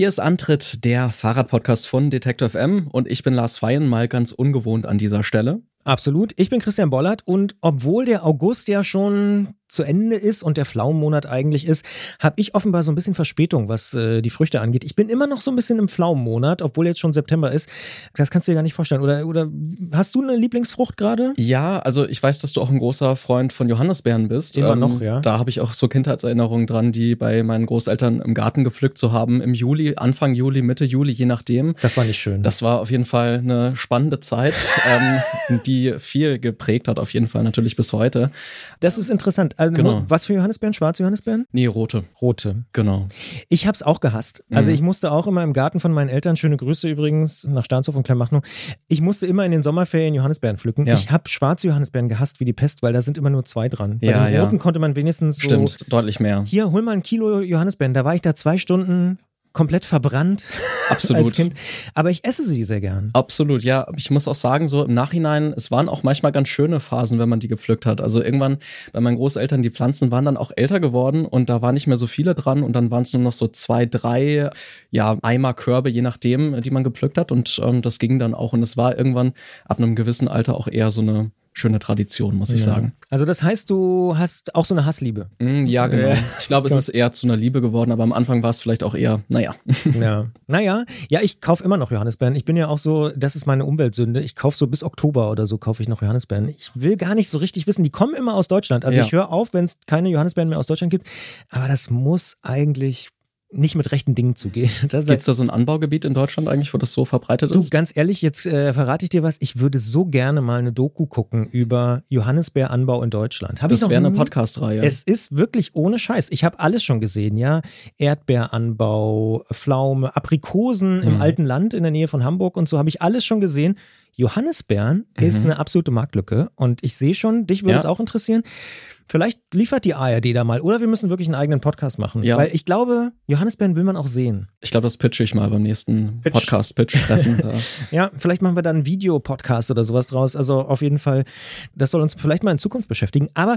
Hier ist Antritt, der Fahrradpodcast von Detektor FM und ich bin Lars Feyen, mal ganz ungewohnt an dieser Stelle. Absolut. Ich bin Christian Bollert und obwohl der August ja schon zu Ende ist und der Pflaumenmonat eigentlich ist, habe ich offenbar so ein bisschen Verspätung, was äh, die Früchte angeht. Ich bin immer noch so ein bisschen im Pflaumenmonat, obwohl jetzt schon September ist. Das kannst du dir gar nicht vorstellen. Oder, oder hast du eine Lieblingsfrucht gerade? Ja, also ich weiß, dass du auch ein großer Freund von Johannisbeeren bist. Immer ähm, noch, ja. Da habe ich auch so Kindheitserinnerungen dran, die bei meinen Großeltern im Garten gepflückt zu haben. Im Juli, Anfang Juli, Mitte Juli, je nachdem. Das war nicht schön. Das war auf jeden Fall eine spannende Zeit, ähm, die viel geprägt hat, auf jeden Fall natürlich bis heute. Das ist interessant. Also, Genau. Was für Johannisbeeren? Schwarze Johannisbeeren? Nee, rote. Rote. Genau. Ich habe es auch gehasst. Also Mhm. ich musste auch immer im Garten von meinen Eltern, schöne Grüße übrigens nach Stahnshof und Kleinmachnow, ich musste immer in den Sommerferien Johannisbeeren pflücken. Ja. Ich habe schwarze Johannisbeeren gehasst wie die Pest, weil da sind immer nur zwei dran. Bei Ja, den ja. roten konnte man wenigstens so, Stimmt, deutlich mehr. hier, hol mal ein Kilo Johannisbeeren. Da war ich da zwei Stunden komplett verbrannt Absolut. als Kind. Aber ich esse sie sehr gern. Absolut, ja. Ich muss auch sagen, so im Nachhinein, es waren auch manchmal ganz schöne Phasen, wenn man die gepflückt hat. Also irgendwann bei meinen Großeltern, die Pflanzen waren dann auch älter geworden und da waren nicht mehr so viele dran und dann waren es nur noch so zwei, drei, ja, Eimer, Körbe, je nachdem, die man gepflückt hat und ähm, das ging dann auch und es war irgendwann ab einem gewissen Alter auch eher so eine schöne Tradition, muss ich Ja. sagen. Also das heißt, du hast auch so eine Hassliebe. Mm, ja, genau. Ja. Ich glaube, es ist eher zu einer Liebe geworden, aber am Anfang war es vielleicht auch eher, naja. Ja. Naja, ja, ich kaufe immer noch Johannisbeeren. Ich bin ja auch so, das ist meine Umweltsünde. Ich kaufe so bis Oktober oder so kaufe ich noch Johannisbeeren. Ich will gar nicht so richtig wissen, die kommen immer aus Deutschland. Also Ja. ich höre auf, wenn es keine Johannisbeeren mehr aus Deutschland gibt. Aber das muss eigentlich nicht mit rechten Dingen zugehen. Das, Gibt es da so ein Anbaugebiet in Deutschland eigentlich, wo das so verbreitet Du, ist? ganz ehrlich, jetzt äh, verrate ich dir was. Ich würde so gerne mal eine Doku gucken über Johannisbeeranbau in Deutschland. Hab Das wäre eine Podcast-Reihe. Es ist wirklich ohne Scheiß. Ich habe alles schon gesehen, ja. Erdbeeranbau, Pflaume, Aprikosen im Mhm. alten Land in der Nähe von Hamburg und so habe ich alles schon gesehen. Johannisbeeren ist Mhm. eine absolute Marktlücke und ich sehe schon, dich würde Ja. es auch interessieren. Vielleicht liefert die ARD da mal oder wir müssen wirklich einen eigenen Podcast machen. Ja. Weil ich glaube, Johannisbeeren will man auch sehen. Ich glaube, das pitche ich mal beim nächsten Pitch. Podcast-Pitch-Treffen. Ja, vielleicht machen wir dann einen Videopodcast oder sowas draus. Also auf jeden Fall, das soll uns vielleicht mal in Zukunft beschäftigen. Aber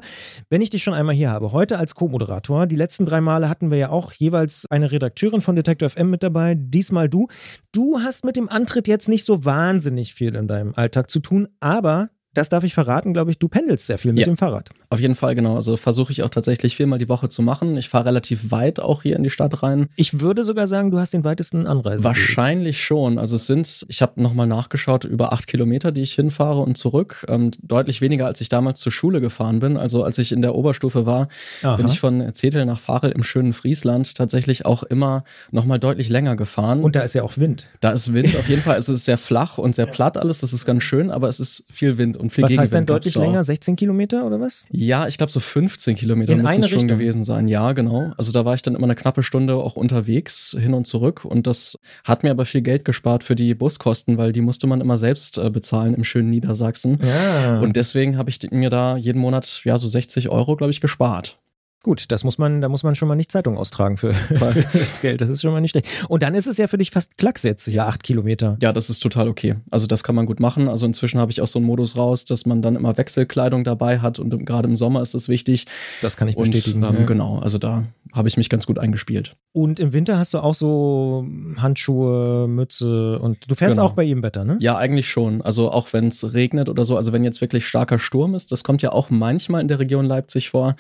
wenn ich dich schon einmal hier habe, heute als Co-Moderator, die letzten drei Male hatten wir ja auch jeweils eine Redakteurin von Detector FM mit dabei, diesmal du. Du hast mit dem Antritt jetzt nicht so wahnsinnig viel in deinem Alltag zu tun, aber das darf ich verraten, glaube ich, du pendelst sehr viel mit Ja. dem Fahrrad. Auf jeden Fall, genau. Also versuche ich auch tatsächlich viermal die Woche zu machen. Ich fahre relativ weit auch hier in die Stadt rein. Ich würde sogar sagen, du hast den weitesten Anreise. Wahrscheinlich schon. Also es sind, ich habe nochmal nachgeschaut, über acht Kilometer, die ich hinfahre und zurück. Ähm, deutlich weniger, als ich damals zur Schule gefahren bin. Also als ich in der Oberstufe war, Aha. bin ich von Zetel nach Farel im schönen Friesland tatsächlich auch immer nochmal deutlich länger gefahren. Und da ist ja auch Wind. da ist Wind auf jeden Fall. Es ist sehr flach und sehr platt alles. Das ist ganz schön, aber es ist viel Wind und viel Was heißt denn Gegenwind deutlich länger? 16 Kilometer oder was? Ja, ich glaube so 15 Kilometer müssen es schon Richtung? gewesen sein. Ja, genau. Also da war ich dann immer eine knappe Stunde auch unterwegs, hin und zurück. Und das hat mir aber viel Geld gespart für die Buskosten, weil die musste man immer selbst äh, bezahlen im schönen Niedersachsen. Ja. Und deswegen habe ich mir da jeden Monat ja so 60 Euro, glaube ich, gespart. Gut, das muss man, da muss man schon mal nicht Zeitung austragen für, für das Geld. Das ist schon mal nicht schlecht. Und dann ist es ja für dich fast Klacks jetzt, ja, acht Kilometer. Ja, das ist total okay. Also das kann man gut machen. Also inzwischen habe ich auch so einen Modus raus, dass man dann immer Wechselkleidung dabei hat und gerade im Sommer ist das wichtig. Das kann ich Und bestätigen. ähm, ja. genau, also da habe ich mich ganz gut eingespielt. Und im Winter hast du auch so Handschuhe, Mütze und du fährst Genau. auch bei jedem Wetter, ne? Ja, eigentlich schon. Also auch wenn es regnet oder so, also wenn jetzt wirklich starker Sturm ist, das kommt ja auch manchmal in der Region Leipzig vor,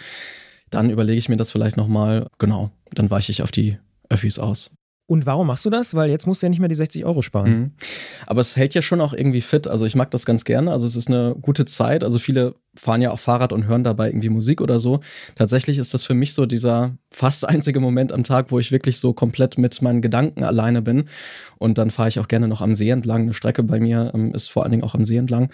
dann überlege ich mir das vielleicht nochmal, genau, dann weiche ich auf die Öffis aus. Und warum machst du das? Weil jetzt musst du ja nicht mehr die 60 Euro sparen. Mhm. Aber es hält ja schon auch irgendwie fit. Also ich mag das ganz gerne. Also es ist eine gute Zeit. Also viele fahren ja auch Fahrrad und hören dabei irgendwie Musik oder so. Tatsächlich ist das für mich so dieser fast einzige Moment am Tag, wo ich wirklich so komplett mit meinen Gedanken alleine bin. Und dann fahre ich auch gerne noch am See entlang. Eine Strecke bei mir ähm, ist vor allen Dingen auch am See entlang.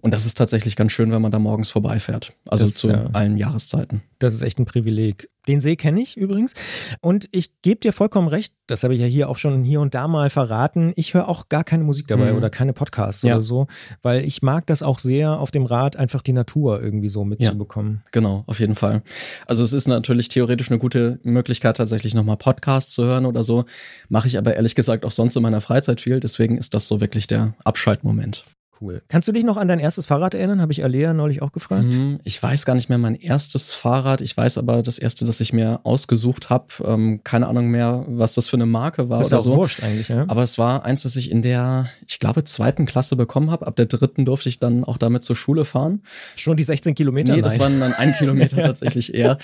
Und das ist tatsächlich ganz schön, wenn man da morgens vorbeifährt. Also Das, zu ja. allen Jahreszeiten. Das ist echt ein Privileg. Den See kenne ich übrigens. Und ich gebe dir vollkommen recht, das habe ich ja hier auch schon hier und da mal verraten. Ich höre auch gar keine Musik dabei Mhm. oder keine Podcasts Ja. oder so, weil ich mag das auch sehr, auf dem Rad einfach die Natur irgendwie so mitzubekommen. Genau, auf jeden Fall. Also es ist natürlich theoretisch eine gute Möglichkeit, tatsächlich nochmal Podcasts zu hören oder so. Mache ich aber ehrlich gesagt auch sonst in meiner Freizeit viel. Deswegen ist das so wirklich der Abschaltmoment. Cool. Kannst du dich noch an dein erstes Fahrrad erinnern? Habe ich Alea neulich auch gefragt. Mhm, ich weiß gar nicht mehr mein erstes Fahrrad. Ich weiß aber das erste, das ich mir ausgesucht habe. Ähm, keine Ahnung mehr, was das für eine Marke war das ist oder ja auch so. wurscht eigentlich, ja. Aber es war eins, das ich in der, ich glaube, zweiten Klasse bekommen habe. Ab der dritten durfte ich dann auch damit zur Schule fahren. Schon die 16 Kilometer? Nee, das waren dann ein Kilometer tatsächlich eher.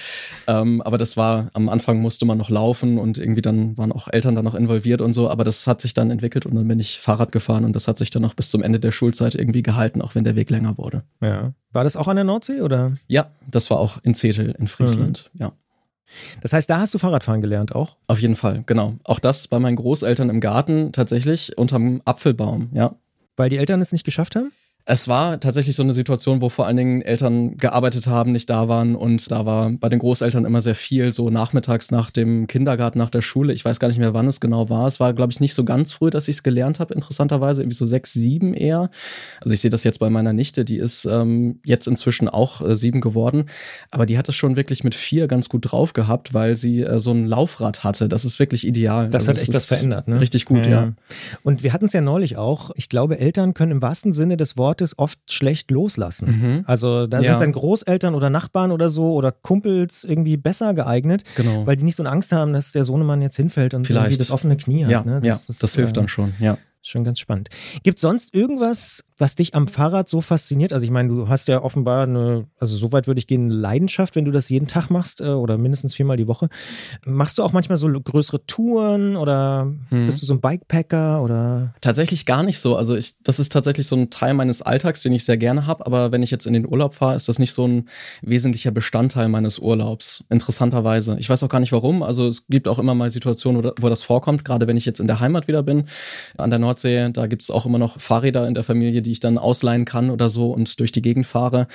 Ähm, aber das war, am Anfang musste man noch laufen und irgendwie dann waren auch Eltern da noch involviert und so. Aber das hat sich dann entwickelt und dann bin ich Fahrrad gefahren und das hat sich dann noch bis zum Ende der Schulzeit irgendwie gehalten, auch wenn der Weg länger wurde. Ja. War das auch an der Nordsee oder? Ja, das war auch in Zetel in Friesland. Ja. Das heißt, da hast du Fahrradfahren gelernt auch? Auf jeden Fall, genau. Auch das bei meinen Großeltern im Garten tatsächlich unterm Apfelbaum, ja. Weil die Eltern es nicht geschafft haben? Es war tatsächlich so eine Situation, wo vor allen Dingen Eltern gearbeitet haben, nicht da waren und da war bei den Großeltern immer sehr viel, so nachmittags nach dem Kindergarten, nach der Schule. Ich weiß gar nicht mehr, wann es genau war. Es war, glaube ich, nicht so ganz früh, dass ich es gelernt habe, interessanterweise, irgendwie so sechs, sieben eher. Also ich sehe das jetzt bei meiner Nichte, die ist ähm, jetzt inzwischen auch äh, sieben geworden, aber die hat es schon wirklich mit vier ganz gut drauf gehabt, weil sie äh, so ein Laufrad hatte. Das ist wirklich ideal. Das also hat echt was ist verändert, ne? Richtig gut, ja. Und wir hatten es ja neulich auch. Ich glaube, Eltern können im wahrsten Sinne des Wortes oft schlecht loslassen. Mhm. Also da Ja. sind dann Großeltern oder Nachbarn oder so oder Kumpels irgendwie besser geeignet, Genau. weil die nicht so eine Angst haben, dass der Sohnemann jetzt hinfällt und irgendwie Vielleicht. das offene Knie hat. ja, ne? ja, das, ist, hilft äh, dann schon, ja. Schon ganz spannend. Gibt sonst irgendwas, was dich am Fahrrad so fasziniert? Also ich meine, du hast ja offenbar eine, also so weit würde ich gehen, eine Leidenschaft, wenn du das jeden Tag machst äh, oder mindestens viermal die Woche. Machst du auch manchmal so größere Touren oder Hm. bist du so ein Bikepacker oder? Tatsächlich gar nicht so. Also ich, das ist tatsächlich so ein Teil meines Alltags, den ich sehr gerne habe. Aber wenn ich jetzt in den Urlaub fahre, ist das nicht so ein wesentlicher Bestandteil meines Urlaubs. Interessanterweise. Ich weiß auch gar nicht warum. Also es gibt auch immer mal Situationen, wo, da- wo das vorkommt. Gerade wenn ich jetzt in der Heimat wieder bin, an der Nordsee, da gibt es auch immer noch Fahrräder in der Familie, die ich dann ausleihen kann oder so und durch die Gegend fahre.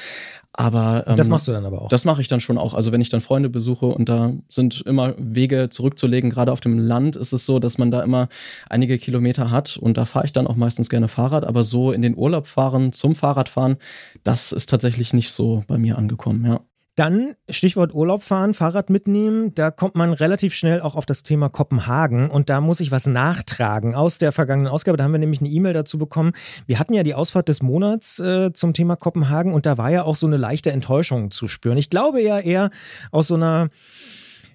Aber ähm, Das machst du dann aber auch. das mache ich dann schon auch. Also wenn ich dann Freunde besuche und da sind immer Wege zurückzulegen, gerade auf dem Land ist es so, dass man da immer einige Kilometer hat und da fahre ich dann auch meistens gerne Fahrrad. Aber so in den Urlaub fahren, zum Fahrradfahren, das ist tatsächlich nicht so bei mir angekommen, ja. Dann Stichwort Urlaub fahren, Fahrrad mitnehmen, da kommt man relativ schnell auch auf das Thema Kopenhagen und da muss ich was nachtragen aus der vergangenen Ausgabe. Da haben wir nämlich eine E-Mail dazu bekommen. Wir hatten ja die Ausfahrt des Monats äh, zum Thema Kopenhagen und da war ja auch so eine leichte Enttäuschung zu spüren. Ich glaube ja eher aus so einer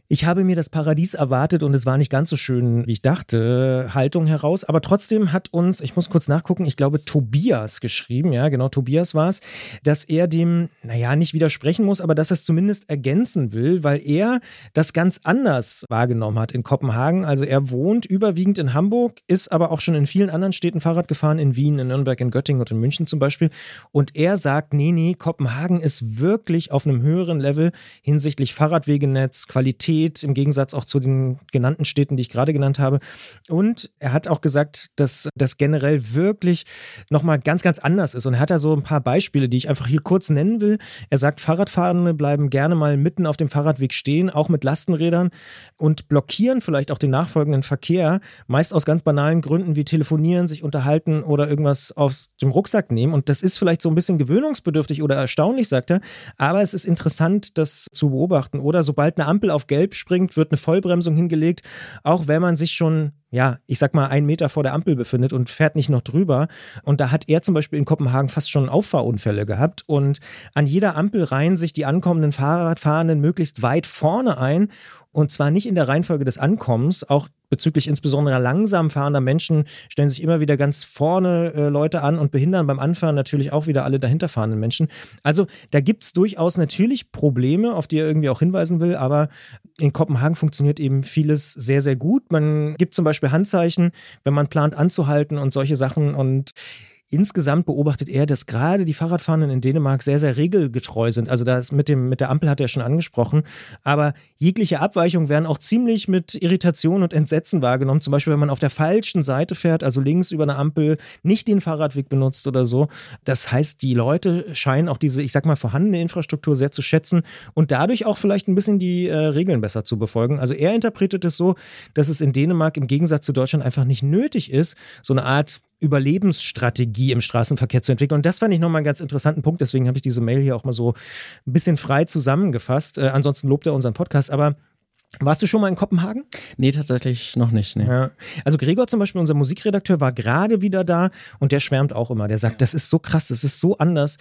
ich habe mir das Paradies erwartet und es war nicht ganz so schön, wie ich dachte, Haltung heraus. Aber trotzdem hat uns, ich muss kurz nachgucken, ich glaube Tobias geschrieben, ja genau, Tobias war es, dass er dem, naja, nicht widersprechen muss, aber dass er es zumindest ergänzen will, weil er das ganz anders wahrgenommen hat in Kopenhagen. Also er wohnt überwiegend in Hamburg, ist aber auch schon in vielen anderen Städten Fahrrad gefahren, in Wien, in Nürnberg, in Göttingen und in München zum Beispiel. Und er sagt, nee, nee, Kopenhagen ist wirklich auf einem höheren Level hinsichtlich Fahrradwegenetz, Qualität, im Gegensatz auch zu den genannten Städten, die ich gerade genannt habe. Und er hat auch gesagt, dass das generell wirklich nochmal ganz, ganz anders ist. Und er hat da so ein paar Beispiele, die ich einfach hier kurz nennen will. Er sagt, Fahrradfahrende bleiben gerne mal mitten auf dem Fahrradweg stehen, auch mit Lastenrädern und blockieren vielleicht auch den nachfolgenden Verkehr, meist aus ganz banalen Gründen wie telefonieren, sich unterhalten oder irgendwas aus dem Rucksack nehmen. Und das ist vielleicht so ein bisschen gewöhnungsbedürftig oder erstaunlich, sagt er. Aber es ist interessant, das zu beobachten. Oder sobald eine Ampel auf Gelb springt, wird eine Vollbremsung hingelegt, auch wenn man sich schon ja, ich sag mal, einen Meter vor der Ampel befindet und fährt nicht noch drüber. Und da hat er zum Beispiel in Kopenhagen fast schon Auffahrunfälle gehabt. Und an jeder Ampel reihen sich die ankommenden Fahrradfahrenden möglichst weit vorne ein. Und zwar nicht in der Reihenfolge des Ankommens, auch bezüglich insbesondere langsam fahrender Menschen stellen sich immer wieder ganz vorne äh, Leute an und behindern beim Anfahren natürlich auch wieder alle dahinter fahrenden Menschen. Also da gibt es durchaus natürlich Probleme, auf die er irgendwie auch hinweisen will, aber in Kopenhagen funktioniert eben vieles sehr, sehr gut. Man gibt zum Beispiel Handzeichen, wenn man plant anzuhalten und solche Sachen und Insgesamt beobachtet er, dass gerade die Fahrradfahrenden in Dänemark sehr, sehr regelgetreu sind. Also das mit, dem, mit der Ampel hat er schon angesprochen. Aber jegliche Abweichungen werden auch ziemlich mit Irritation und Entsetzen wahrgenommen. Zum Beispiel, wenn man auf der falschen Seite fährt, also links über eine Ampel, nicht den Fahrradweg benutzt oder so. Das heißt, die Leute scheinen auch diese, ich sag mal, vorhandene Infrastruktur sehr zu schätzen und dadurch auch vielleicht ein bisschen die äh, Regeln besser zu befolgen. Also er interpretiert es so, dass es in Dänemark im Gegensatz zu Deutschland einfach nicht nötig ist, so eine Art Überlebensstrategie im Straßenverkehr zu entwickeln. Und das fand ich nochmal einen ganz interessanten Punkt. Deswegen habe ich diese Mail hier auch mal so ein bisschen frei zusammengefasst. Äh, ansonsten lobt er unseren Podcast. Aber Warst du schon mal in Kopenhagen? Nee, tatsächlich noch nicht. Nee. Ja. Also Gregor zum Beispiel, unser Musikredakteur, war gerade wieder da und der schwärmt auch immer. Der sagt, das ist so krass, das ist so anders.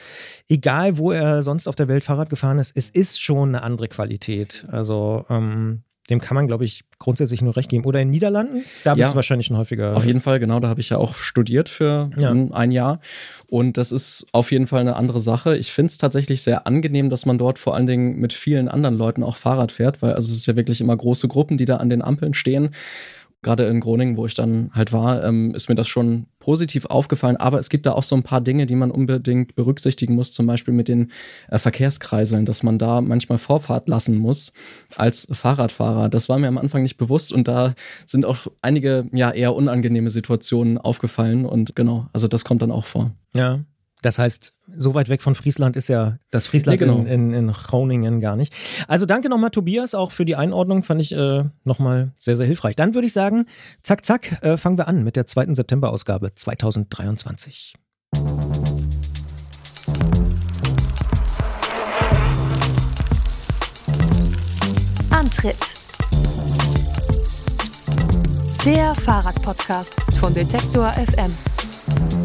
Egal, wo er sonst auf der Welt Fahrrad gefahren ist, es ist schon eine andere Qualität. Also ähm, dem kann man, glaube ich, grundsätzlich nur recht geben. Oder in den Niederlanden? Da bist Ja. du wahrscheinlich schon häufiger. Auf jeden Fall, genau, da habe ich ja auch studiert für Ja. ein Jahr. Und das ist auf jeden Fall eine andere Sache. Ich finde es tatsächlich sehr angenehm, dass man dort vor allen Dingen mit vielen anderen Leuten auch Fahrrad fährt, weil also es ist ja wirklich immer große Gruppen, die da an den Ampeln stehen. Gerade in Groningen, wo ich dann halt war, ähm, ist mir das schon positiv aufgefallen. Aber es gibt da auch so ein paar Dinge, die man unbedingt berücksichtigen muss, zum Beispiel mit den äh, Verkehrskreiseln, dass man da manchmal Vorfahrt lassen muss als Fahrradfahrer. Das war mir am Anfang nicht bewusst und da sind auch einige ja eher unangenehme Situationen aufgefallen und genau, also das kommt dann auch vor. Ja. Das heißt, so weit weg von Friesland ist ja das Friesland Nee, genau. in, in, in Groningen gar nicht. Also danke nochmal, Tobias, auch für die Einordnung. Fand ich äh, nochmal sehr, sehr hilfreich. Dann würde ich sagen, zack, zack, äh, fangen wir an mit der zweiten September-Ausgabe 2023. Antritt. Der Fahrradpodcast von Detektor FM.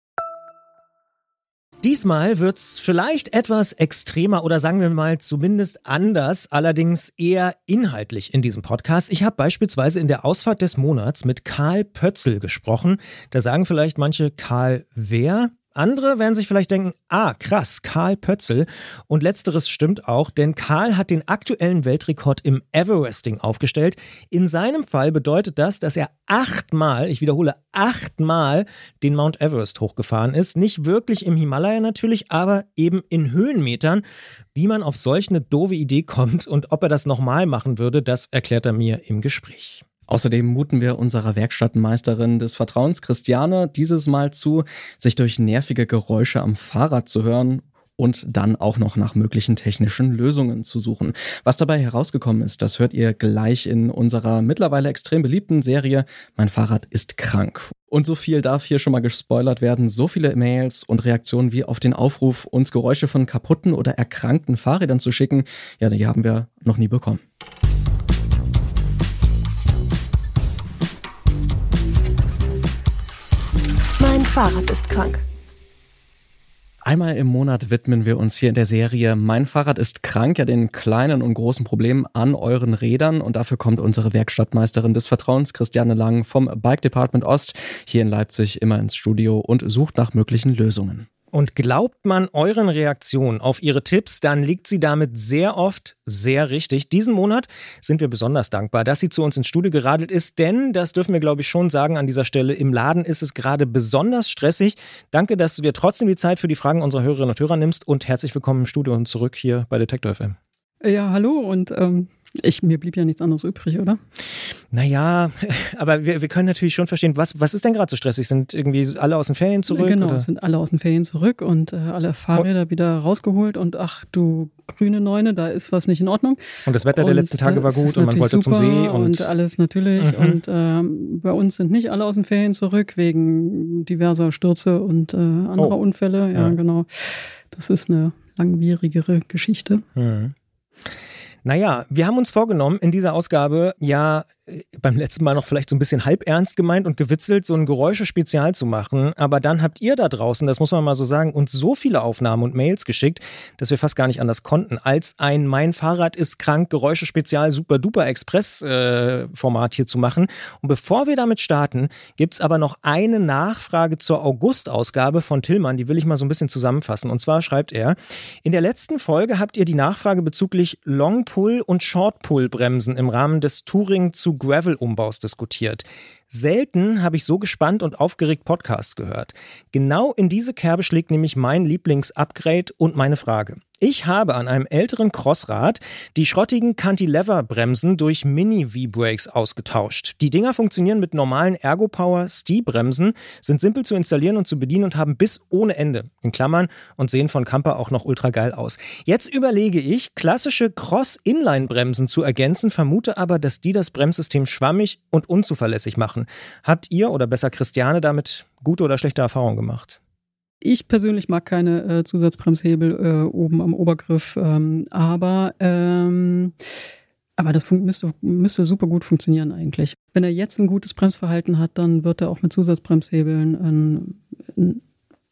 Diesmal wird's vielleicht etwas extremer oder sagen wir mal zumindest anders, allerdings eher inhaltlich in diesem Podcast. Ich habe beispielsweise in der Ausfahrt des Monats mit Karl Pötzl gesprochen. Da sagen vielleicht manche Karl wer? Andere werden sich vielleicht denken, ah, krass, Karl Pötzl. Und letzteres stimmt auch, denn Karl hat den aktuellen Weltrekord im Everesting aufgestellt. In seinem Fall bedeutet das, dass er achtmal, ich wiederhole, achtmal den Mount Everest hochgefahren ist. Nicht wirklich im Himalaya natürlich, aber eben in Höhenmetern. Wie man auf solch eine doofe Idee kommt und ob er das nochmal machen würde, das erklärt er mir im Gespräch. Außerdem muten wir unserer Werkstattmeisterin des Vertrauens, Christiane, dieses Mal zu, sich durch nervige Geräusche am Fahrrad zu hören und dann auch noch nach möglichen technischen Lösungen zu suchen. Was dabei herausgekommen ist, das hört ihr gleich in unserer mittlerweile extrem beliebten Serie Mein Fahrrad ist krank. Und so viel darf hier schon mal gespoilert werden. So viele Mails und Reaktionen wie auf den Aufruf, uns Geräusche von kaputten oder erkrankten Fahrrädern zu schicken, ja, die haben wir noch nie bekommen. Fahrrad ist krank. Einmal im Monat widmen wir uns hier in der Serie Mein Fahrrad ist krank, ja den kleinen und großen Problemen an euren Rädern. Und dafür kommt unsere Werkstattmeisterin des Vertrauens, Christiane Lang vom Bike Department Ost, hier in Leipzig immer ins Studio und sucht nach möglichen Lösungen. Und glaubt man euren Reaktionen auf ihre Tipps, dann liegt sie damit sehr oft sehr richtig. Diesen Monat sind wir besonders dankbar, dass sie zu uns ins Studio geradelt ist, denn, das dürfen wir glaube ich schon sagen an dieser Stelle, im Laden ist es gerade besonders stressig. Danke, dass du dir trotzdem die Zeit für die Fragen unserer Hörerinnen und Hörer nimmst und herzlich willkommen im Studio und zurück hier bei Detektor FM. Ja, hallo und ähm, ich, mir blieb ja nichts anderes übrig, oder? Naja, aber wir, wir können natürlich schon verstehen, was, was ist denn gerade so stressig? Sind irgendwie alle aus den Ferien zurück? genau, oder? sind alle aus den Ferien zurück und äh, alle Fahrräder wieder rausgeholt und ach du grüne Neune, da ist was nicht in Ordnung. Und das Wetter der Und letzten Tage war gut und man wollte zum See und, und alles natürlich. Mhm. Und ähm, bei uns sind nicht alle aus den Ferien zurück wegen diverser Stürze und äh, anderer Oh. Unfälle. Ja, Ja. genau. Das ist eine langwierigere Geschichte. Mhm. Naja, wir haben uns vorgenommen, in dieser Ausgabe ja beim letzten Mal noch vielleicht so ein bisschen halb ernst gemeint und gewitzelt, so ein Geräusche-Spezial zu machen. Aber dann habt ihr da draußen, das muss man mal so sagen, uns so viele Aufnahmen und Mails geschickt, dass wir fast gar nicht anders konnten, als ein Mein Fahrrad ist krank Geräusche-Spezial Super Duper Express-Format äh, hier zu machen. Und bevor wir damit starten, gibt es aber noch eine Nachfrage zur August-Ausgabe von Tillmann. Die will ich mal so ein bisschen zusammenfassen. Und zwar schreibt er: In der letzten Folge habt ihr die Nachfrage bezüglich Long-Pull- und Short-Pull-Bremsen im Rahmen des Touring zu Gravel-Umbaus diskutiert. Selten habe ich so gespannt und aufgeregt Podcasts gehört. Genau in diese Kerbe schlägt nämlich mein Lieblings-Upgrade und meine Frage. Ich habe an einem älteren Crossrad die schrottigen Cantilever-Bremsen durch Mini-V-Brakes ausgetauscht. Die Dinger funktionieren mit normalen Ergo-Power Stee-Bremsen, sind simpel zu installieren und zu bedienen und haben bis ohne Ende, in Klammern, und sehen von Camper auch noch ultra geil aus. Jetzt überlege ich, klassische Cross-Inline-Bremsen zu ergänzen, vermute aber, dass die das Bremssystem schwammig und unzuverlässig machen. Habt ihr oder besser Christiane damit gute oder schlechte Erfahrungen gemacht? Ich persönlich mag keine äh, Zusatzbremshebel äh, oben am Obergriff, ähm, aber ähm, aber das müsste, müsste super gut funktionieren eigentlich. Wenn er jetzt ein gutes Bremsverhalten hat, dann wird er auch mit Zusatzbremshebeln ein, ein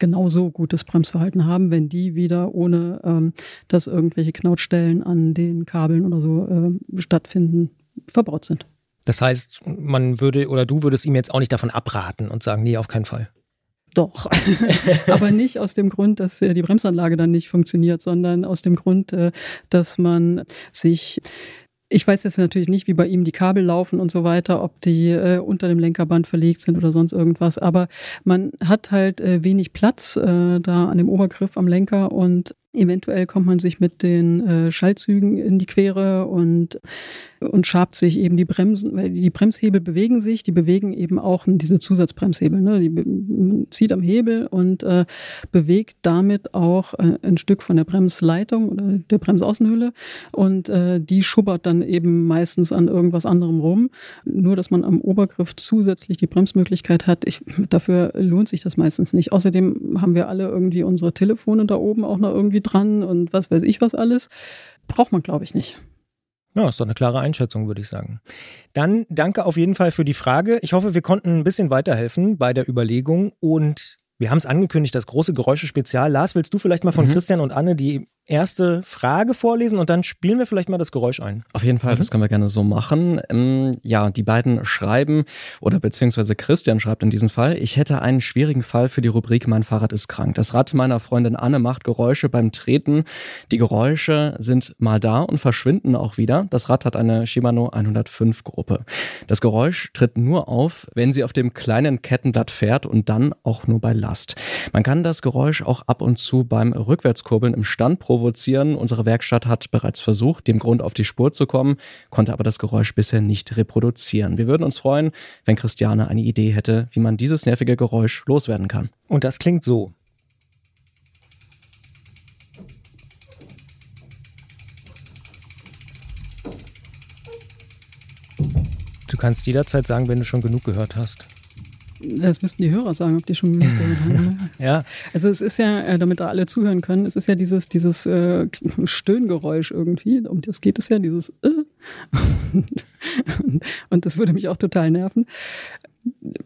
genauso gutes Bremsverhalten haben, wenn die wieder ohne ähm, dass irgendwelche Knautstellen an den Kabeln oder so äh, stattfinden, verbaut sind. Das heißt, man würde oder du würdest ihm jetzt auch nicht davon abraten und sagen, nee, auf keinen Fall. Doch, aber nicht aus dem Grund, dass äh, die Bremsanlage dann nicht funktioniert, sondern aus dem Grund, äh, dass man sich ich weiß jetzt natürlich nicht, wie bei ihm die Kabel laufen und so weiter, ob die äh, unter dem Lenkerband verlegt sind oder sonst irgendwas. Aber man hat halt äh, wenig Platz äh, da an dem Obergriff am Lenker und Eventuell kommt man sich mit den äh, Schaltzügen in die Quere und, und schabt sich eben die Bremsen, weil die Bremshebel bewegen sich, die bewegen eben auch diese Zusatzbremshebel. Ne? Die zieht am Hebel und äh, bewegt damit auch äh, ein Stück von der Bremsleitung oder der Bremsaußenhülle und äh, die schubbert dann eben meistens an irgendwas anderem rum. Nur, dass man am Obergriff zusätzlich die Bremsmöglichkeit hat, ich, dafür lohnt sich das meistens nicht. Außerdem haben wir alle irgendwie unsere Telefone da oben auch noch irgendwie dran und was weiß ich was alles. Braucht man, glaube ich, nicht. Ja, ist doch eine klare Einschätzung, würde ich sagen. Dann danke auf jeden Fall für die Frage. Ich hoffe, wir konnten ein bisschen weiterhelfen bei der Überlegung und wir haben es angekündigt, das große Geräusche-Spezial. Lars, willst du vielleicht mal von mhm. Christian und Anne die erste Frage vorlesen und dann spielen wir vielleicht mal das Geräusch ein. Auf jeden Fall, mhm. das können wir gerne so machen. Ähm, ja, die beiden schreiben oder beziehungsweise Christian schreibt in diesem Fall, ich hätte einen schwierigen Fall für die Rubrik Mein Fahrrad ist krank. Das Rad meiner Freundin Anne macht Geräusche beim Treten. Die Geräusche sind mal da und verschwinden auch wieder. Das Rad hat eine Shimano 105 Gruppe. Das Geräusch tritt nur auf, wenn sie auf dem kleinen Kettenblatt fährt und dann auch nur bei Last. Man kann das Geräusch auch ab und zu beim Rückwärtskurbeln im Stand provozieren. Unsere Werkstatt hat bereits versucht, dem Grund auf die Spur zu kommen, konnte aber das Geräusch bisher nicht reproduzieren. Wir würden uns freuen, wenn Christiane eine Idee hätte, wie man dieses nervige Geräusch loswerden kann. Und das klingt so. Du kannst jederzeit sagen, wenn du schon genug gehört hast. Das müssten die Hörer sagen, ob die schon genug gehört haben. Ja. Also es ist ja, äh, damit da alle zuhören können, es ist ja dieses, dieses äh, Stöhngeräusch irgendwie, um das geht es ja, dieses äh. und das würde mich auch total nerven.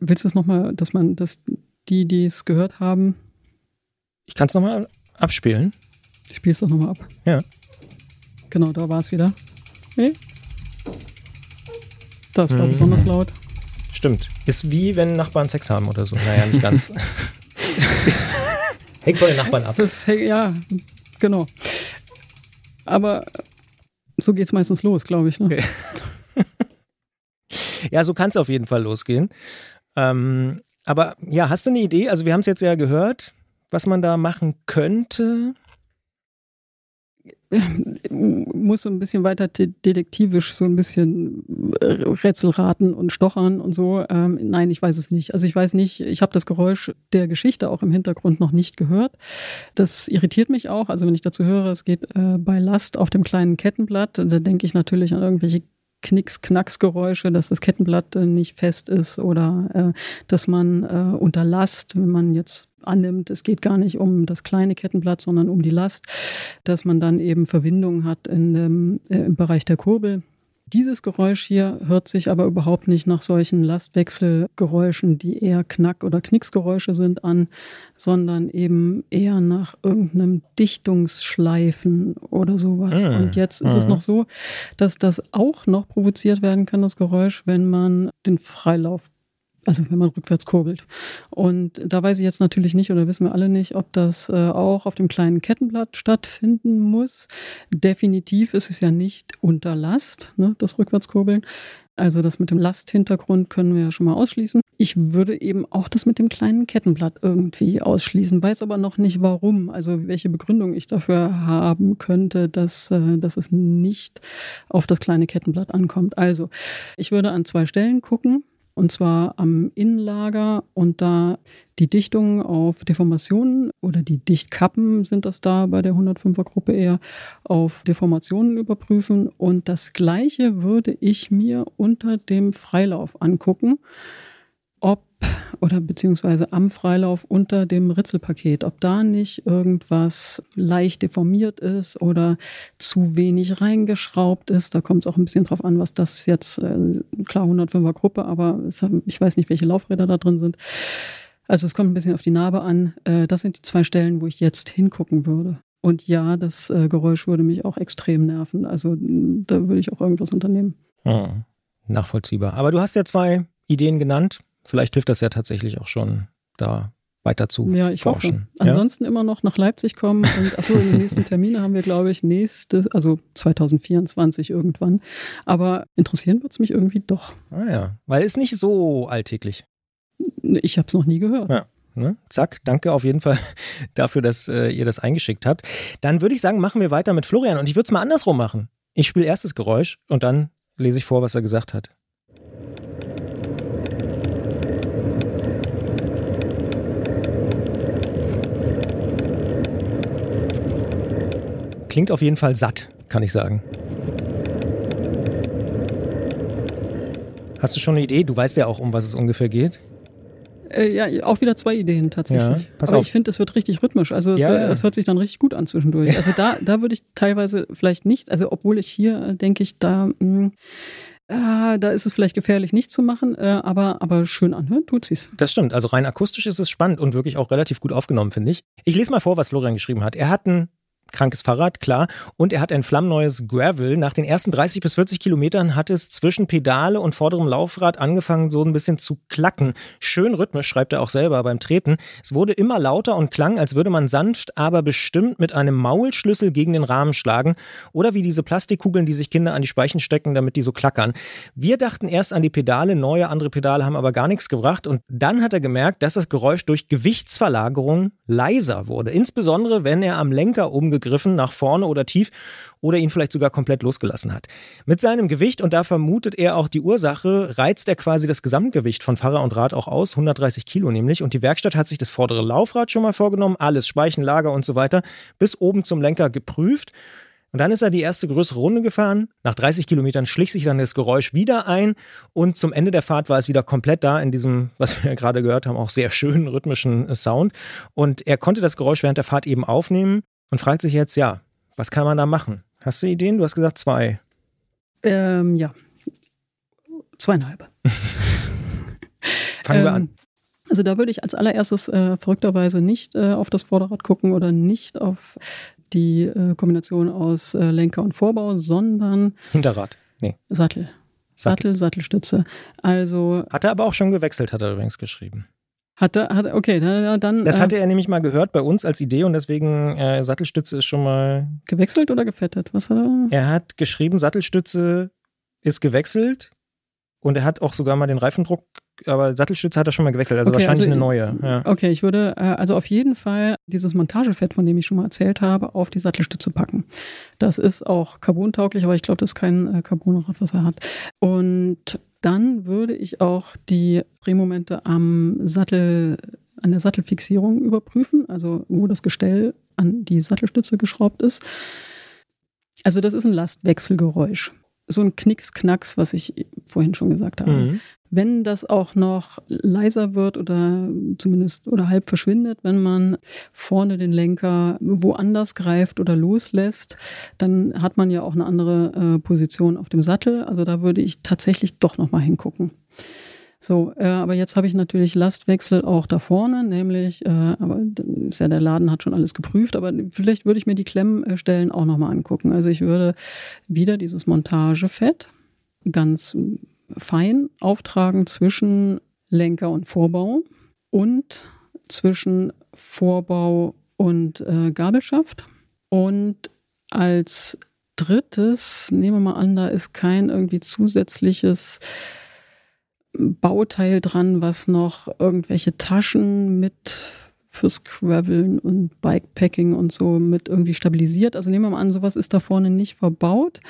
Willst du es nochmal, dass man, dass die, die es gehört haben. Ich kann es nochmal abspielen. Ich spiele es doch nochmal ab. Ja. Genau, da war es wieder. Nee? Das war mhm. besonders laut. Stimmt. Ist wie wenn Nachbarn Sex haben oder so. Naja, nicht ganz. hängt von den Nachbarn ab. Das, ja, genau. Aber so geht es meistens los, glaube ich. Ne? Okay. ja, so kann es auf jeden Fall losgehen. Ähm, aber ja, hast du eine Idee? Also wir haben es jetzt ja gehört, was man da machen könnte muss so ein bisschen weiter detektivisch so ein bisschen äh, Rätselraten und stochern und so. Ähm, nein, ich weiß es nicht. Also ich weiß nicht, ich habe das Geräusch der Geschichte auch im Hintergrund noch nicht gehört. Das irritiert mich auch. Also wenn ich dazu höre, es geht äh, bei Last auf dem kleinen Kettenblatt, da denke ich natürlich an irgendwelche Knicks-Knacks-Geräusche, dass das Kettenblatt äh, nicht fest ist oder äh, dass man äh, unter Last, wenn man jetzt annimmt, es geht gar nicht um das kleine Kettenblatt, sondern um die Last, dass man dann eben Verwindungen hat in dem, äh, im Bereich der Kurbel dieses Geräusch hier hört sich aber überhaupt nicht nach solchen Lastwechselgeräuschen, die eher Knack- oder Knicksgeräusche sind, an, sondern eben eher nach irgendeinem Dichtungsschleifen oder sowas. Mhm. Und jetzt ist es Mhm. noch so, dass das auch noch provoziert werden kann, das Geräusch, wenn man den Freilauf also wenn man rückwärts kurbelt. Und da weiß ich jetzt natürlich nicht oder wissen wir alle nicht, ob das äh, auch auf dem kleinen Kettenblatt stattfinden muss. Definitiv ist es ja nicht unter Last, ne, das Rückwärtskurbeln. Also das mit dem Lasthintergrund können wir ja schon mal ausschließen. Ich würde eben auch das mit dem kleinen Kettenblatt irgendwie ausschließen, weiß aber noch nicht warum, also welche Begründung ich dafür haben könnte, dass, äh, dass es nicht auf das kleine Kettenblatt ankommt. Also ich würde an zwei Stellen gucken und zwar am Innenlager. Und da die Dichtung auf Deformationen oder die Dichtkappen sind das da bei der 105er Gruppe eher auf Deformationen überprüfen. Und das gleiche würde ich mir unter dem Freilauf angucken, ob oder beziehungsweise am Freilauf unter dem Ritzelpaket, ob da nicht irgendwas leicht deformiert ist oder zu wenig reingeschraubt ist. Da kommt es auch ein bisschen drauf an, was das jetzt, äh, klar 105er Gruppe, aber ich weiß nicht, welche Laufräder da drin sind. Also es kommt ein bisschen auf die Narbe an. Äh, das sind die zwei Stellen, wo ich jetzt hingucken würde. Und ja, das äh, Geräusch würde mich auch extrem nerven. Also da würde ich auch irgendwas unternehmen. Hm. Nachvollziehbar. Aber du hast ja zwei Ideen genannt. Vielleicht hilft das ja tatsächlich auch schon, da weiter zu Ja, ich forschen. hoffe. Ansonsten immer noch nach Leipzig kommen. Und achso, die nächsten Termine haben wir, glaube ich, nächste, also 2024 irgendwann. Aber interessieren wird es mich irgendwie doch. Ja? Ah ja, weil ist nicht so alltäglich. Ich habe es noch nie gehört. Ja. Ne? Zack, danke auf jeden Fall dafür, dass äh, ihr das eingeschickt habt. Dann würde ich sagen, machen wir weiter mit Florian und ich würde es mal andersrum machen. Ich spiele erst das Geräusch und dann lese ich vor, was er gesagt hat. Klingt auf jeden Fall satt, kann ich sagen. Hast du schon eine Idee? Du weißt ja auch, um was es ungefähr geht. Äh, ja, auch wieder zwei Ideen tatsächlich. Ja, pass Aber auf. ich finde, es wird richtig rhythmisch. Also es, Ja, hört- ja. es hört sich dann richtig gut an zwischendurch. Also da, da würde ich teilweise vielleicht nicht, also obwohl ich hier äh, denke ich, da, mh, ah, da ist es vielleicht gefährlich nicht zu machen, äh, aber, aber schön anhören tut sie's. Das stimmt. Also rein akustisch ist es spannend und wirklich auch relativ gut aufgenommen, finde ich. Ich lese mal vor, was Florian geschrieben hat. Er hat ein krankes Fahrrad, klar, und er hat ein flammneues Gravel. Nach den ersten 30 bis 40 Kilometern hat es zwischen Pedale und vorderem Laufrad angefangen, so ein bisschen zu klacken. Schön rhythmisch, schreibt er auch selber beim Treten. Es wurde immer lauter und klang, als würde man sanft, aber bestimmt mit einem Maulschlüssel gegen den Rahmen schlagen. Oder wie diese Plastikkugeln, die sich Kinder an die Speichen stecken, damit die so klackern. Wir dachten erst an die Pedale, neue andere Pedale haben aber gar nichts gebracht. Und dann hat er gemerkt, dass das Geräusch durch Gewichtsverlagerung leiser wurde. Insbesondere, wenn er am Lenker umgegriffen, nach vorne oder tief oder ihn vielleicht sogar komplett losgelassen hat. Mit seinem Gewicht, und da vermutet er auch die Ursache, reizt er quasi das Gesamtgewicht von Fahrer und Rad auch aus, 130 Kilo nämlich. Und die Werkstatt hat sich das vordere Laufrad schon mal vorgenommen, alles, Speichen, Lager und so weiter, bis oben zum Lenker geprüft. Und dann ist er die erste größere Runde gefahren. Nach 30 Kilometern schlich sich dann das Geräusch wieder ein. Und zum Ende der Fahrt war es wieder komplett da in diesem, was wir gerade gehört haben, auch sehr schönen rhythmischen Sound. Und er konnte das Geräusch während der Fahrt eben aufnehmen und fragt sich jetzt, ja, was kann man da machen? Hast du Ideen? Du hast gesagt zwei. Ähm, ja. Zweieinhalb. Fangen wir Ähm, an. Also da würde ich als allererstes äh, verrückterweise nicht äh, auf das Vorderrad gucken oder nicht auf die äh, Kombination aus äh, Lenker und Vorbau, sondern Hinterrad. Nee. Sattel. Sattel, Sattelstütze. Also Hat er aber auch schon gewechselt, hat er übrigens geschrieben. Hat er, hat, er- okay, dann, Das äh, hatte er nämlich mal gehört bei uns als Idee und deswegen äh, Sattelstütze ist schon mal. gewechselt oder gefettet? Was hat er? Er hat geschrieben, Sattelstütze ist gewechselt und er hat auch sogar mal den Reifendruck, aber Sattelstütze hat er schon mal gewechselt, also Okay, wahrscheinlich also, eine neue. Ja. Okay, ich würde äh, also auf jeden Fall dieses Montagefett, von dem ich schon mal erzählt habe, auf die Sattelstütze packen. Das ist auch carbontauglich, aber ich glaube, das ist kein äh, Carbonrad, was er hat. Und dann würde ich auch die Drehmomente am Sattel, an der Sattelfixierung überprüfen, also wo das Gestell an die Sattelstütze geschraubt ist. Also das ist ein Lastwechselgeräusch. So ein Knicks-Knacks, was ich vorhin schon gesagt habe. Mhm. Wenn das auch noch leiser wird oder zumindest oder halb verschwindet, wenn man vorne den Lenker woanders greift oder loslässt, dann hat man ja auch eine andere äh, Position auf dem Sattel. Also da würde ich tatsächlich doch noch mal hingucken. So, äh, aber jetzt habe ich natürlich Lastwechsel auch da vorne, nämlich, äh, aber ist ja der Laden hat schon alles geprüft, aber vielleicht würde ich mir die Klemmstellen auch nochmal angucken. Also ich würde wieder dieses Montagefett ganz fein auftragen zwischen Lenker und Vorbau und zwischen Vorbau und äh, Gabelschaft. Und als drittes, nehmen wir mal an, da ist kein irgendwie zusätzliches Bauteil dran, was noch irgendwelche Taschen mit fürs Graveln und Bikepacking und so mit irgendwie stabilisiert. Also nehmen wir mal an, sowas ist da vorne nicht verbaut,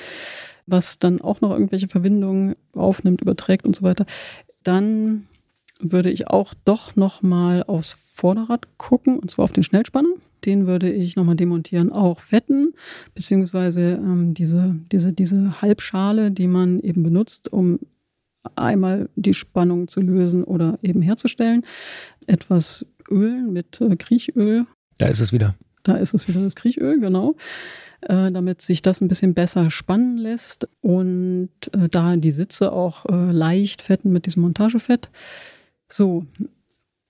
was dann auch noch irgendwelche Verbindungen aufnimmt, überträgt und so weiter. Dann würde ich auch doch noch mal aufs Vorderrad gucken und zwar auf den Schnellspanner. Den würde ich nochmal demontieren, auch fetten, beziehungsweise ähm, diese, diese, diese Halbschale, die man eben benutzt, um einmal die Spannung zu lösen oder eben herzustellen. Etwas Öl mit äh, Kriechöl. Da ist es wieder. Da ist es wieder das Kriechöl, genau. Äh, damit sich das ein bisschen besser spannen lässt und äh, da die Sitze auch äh, leicht fetten mit diesem Montagefett. So,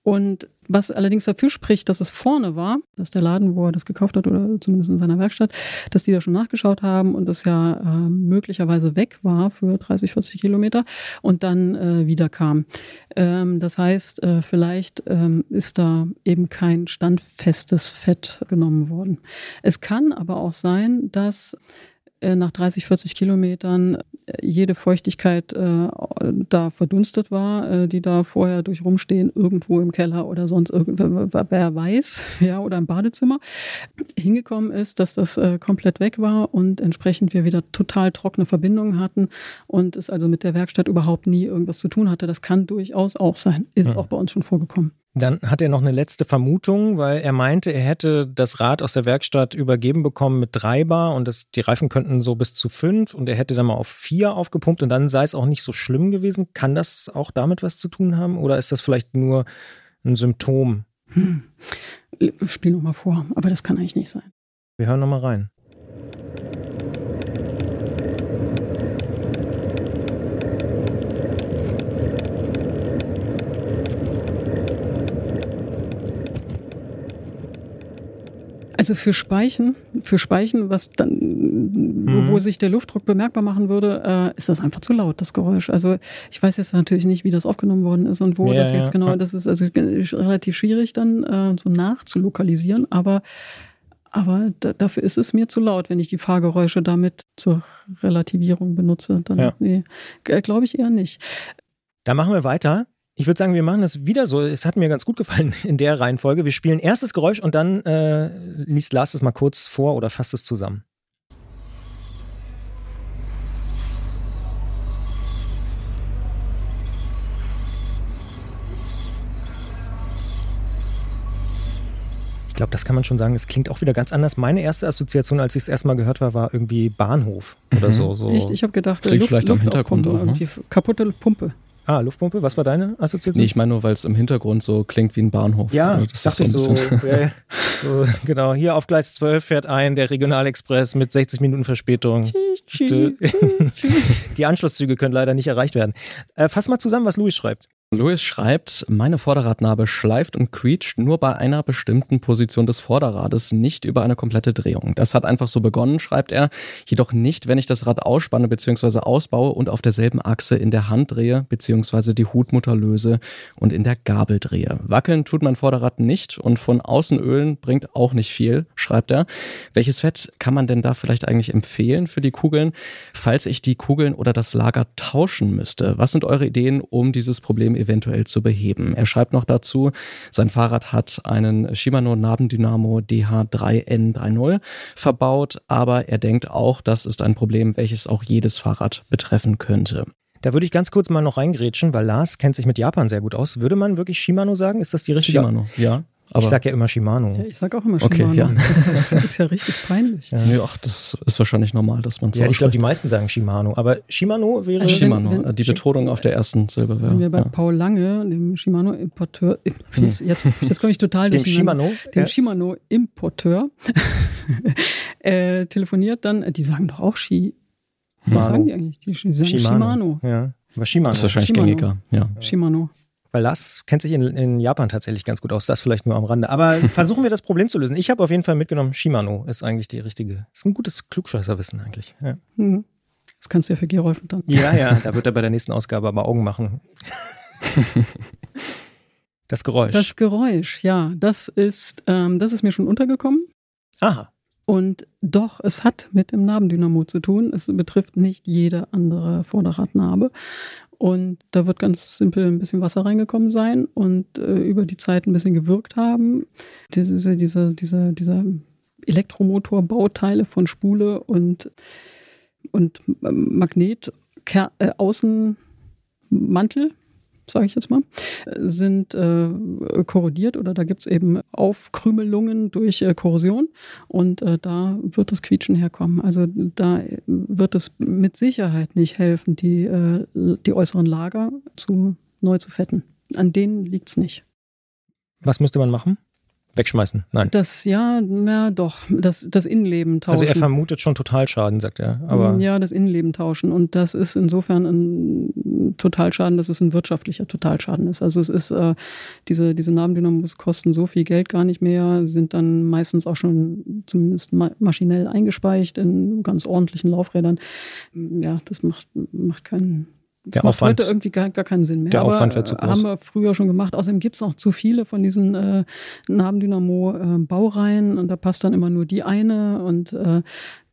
und was allerdings dafür spricht, dass es vorne war, dass der Laden, wo er das gekauft hat oder zumindest in seiner Werkstatt, dass die da schon nachgeschaut haben und es ja äh, möglicherweise weg war für 30, 40 Kilometer und dann äh, wieder kam. Ähm, das heißt, äh, vielleicht ähm, ist da eben kein standfestes Fett genommen worden. Es kann aber auch sein, dass nach 30, 40 Kilometern äh, jede Feuchtigkeit äh, da verdunstet war, äh, die da vorher durch rumstehen, irgendwo im Keller oder sonst irgendwer, wer weiß, ja, oder im Badezimmer, hingekommen ist, dass das äh, komplett weg war und entsprechend wir wieder total trockene Verbindungen hatten und es also mit der Werkstatt überhaupt nie irgendwas zu tun hatte. Das kann durchaus auch sein. Ist ja. auch bei uns schon vorgekommen. Dann hat er noch eine letzte Vermutung, weil er meinte, er hätte das Rad aus der Werkstatt übergeben bekommen mit drei Bar und das, die Reifen könnten so bis zu fünf und er hätte dann mal auf vier aufgepumpt und dann sei es auch nicht so schlimm gewesen. Kann das auch damit was zu tun haben oder ist das vielleicht nur ein Symptom? Hm. Spiel nochmal vor, aber das kann eigentlich nicht sein. Wir hören nochmal rein. Also für Speichen, für Speichen, was dann, mhm. wo sich der Luftdruck bemerkbar machen würde, äh, ist das einfach zu laut, das Geräusch. Also ich weiß jetzt natürlich nicht, wie das aufgenommen worden ist und wo ja, das jetzt ja, genau, ja. das ist also relativ schwierig dann äh, so nachzulokalisieren, aber aber da, dafür ist es mir zu laut, wenn ich die Fahrgeräusche damit zur Relativierung benutze. Dann nee, glaube ich eher nicht. Da machen wir weiter. Ich würde sagen, wir machen das wieder so. Es hat mir ganz gut gefallen in der Reihenfolge. Wir spielen erstes Geräusch und dann äh, liest Lars es mal kurz vor oder fasst es zusammen. Ich glaube, das kann man schon sagen. Es klingt auch wieder ganz anders. Meine erste Assoziation, als ich es erstmal gehört habe, war irgendwie Bahnhof oder mhm. so. so. Echt? Ich habe gedacht, Luft, vielleicht Luft am Hintergrund auch. Ne? Kaputte Pumpe. Ah, Luftpumpe, was war deine Assoziation? Nee, ich meine nur, weil es im Hintergrund so klingt wie ein Bahnhof. Ja, also das dachte ist so, ich so, ja, so, Genau, hier auf Gleis 12 fährt ein der Regionalexpress mit 60 Minuten Verspätung. Die Anschlusszüge können leider nicht erreicht werden. Äh, fass mal zusammen, was Louis schreibt. Louis schreibt, meine Vorderradnabe schleift und quietscht nur bei einer bestimmten Position des Vorderrades, nicht über eine komplette Drehung. Das hat einfach so begonnen, schreibt er, jedoch nicht, wenn ich das Rad ausspanne bzw. ausbaue und auf derselben Achse in der Hand drehe bzw. die Hutmutter löse und in der Gabel drehe. Wackeln tut mein Vorderrad nicht und von Außenölen bringt auch nicht viel, schreibt er. Welches Fett kann man denn da vielleicht eigentlich empfehlen für die Kugeln, falls ich die Kugeln oder das Lager tauschen müsste? Was sind eure Ideen, um dieses Problem eventuell zu beheben. Er schreibt noch dazu, sein Fahrrad hat einen Shimano Nabendynamo DH3N30 verbaut, aber er denkt auch, das ist ein Problem, welches auch jedes Fahrrad betreffen könnte. Da würde ich ganz kurz mal noch reingrätschen, weil Lars kennt sich mit Japan sehr gut aus. Würde man wirklich Shimano sagen? Ist das die richtige? Shimano, ja. Aber ich sag ja immer Shimano. Ja, ich sag auch immer Okay, Shimano. ja. Das, ist, das ist ja richtig peinlich. Ja. nö, ach, das ist wahrscheinlich normal, dass man so Ja, ich glaube, die meisten sagen Shimano. Aber Shimano wäre. Also Shimano, wenn- wenn- äh, die Betonung auf der ersten Silbe wäre. Wenn wir bei ja. Paul Lange, dem Shimano-Importeur, jetzt, jetzt, jetzt komme ich total dem durcheinander. Shimano. dem Ja. Shimano-Importeur äh, telefoniert dann, die sagen doch auch Shi. Mano. Was sagen die eigentlich? Die, die sagen Shimano. Ja. Aber Shimano. Das ist wahrscheinlich Shimano. gängiger, ja. Shimano. Weil Lars kennt sich in, in Japan tatsächlich ganz gut aus. Das vielleicht nur am Rande. Aber versuchen wir das Problem zu lösen. Ich habe auf jeden Fall mitgenommen, Shimano ist eigentlich die richtige. Ist ein gutes Klugscheißerwissen eigentlich. Ja. Mhm. Das kannst du ja für Gerolf dann. ja, ja, da wird er bei der nächsten Ausgabe aber Augen machen. Das Geräusch. Das Geräusch, ja, das ist, ähm, das ist mir schon untergekommen. Aha. Und doch, es hat mit dem Narbendynamo zu tun. Es betrifft nicht jede andere Vorderradnarbe. Und da wird ganz simpel ein bisschen Wasser reingekommen sein und äh, über die Zeit ein bisschen gewirkt haben. Diese, diese, diese, dieser Elektromotorbauteile von Spule und, und ähm, Magnet, äh, Außenmantel, sage ich jetzt mal, äh, sind äh, korrodiert oder da gibt es eben Aufkrümelungen durch äh, Korrosion und äh, da wird das Quietschen herkommen. Also da wird es mit Sicherheit nicht helfen, die, äh, die äußeren Lager zu, neu zu fetten. An denen liegt es nicht. Was müsste man machen? Wegschmeißen. Nein. Das, ja, na doch, das, das Innenleben tauschen. Also er vermutet schon Totalschaden, sagt er. Aber ja, das Innenleben tauschen. Und das ist insofern ein Totalschaden, dass es ein wirtschaftlicher Totalschaden ist. Also es ist, äh, diese, diese Narbendynamos kosten so viel Geld gar nicht mehr, sind dann meistens auch schon zumindest ma maschinell eingespeicht in ganz ordentlichen Laufrädern. Ja, das macht, macht keinen. Das Der macht Aufwand- heute irgendwie gar, gar keinen Sinn mehr. der Aber, Aufwand wäre zu groß. Haben wir früher schon gemacht. Außerdem gibt es noch zu viele von diesen äh, Nabendynamo-Baureihen und da passt dann immer nur die eine und äh,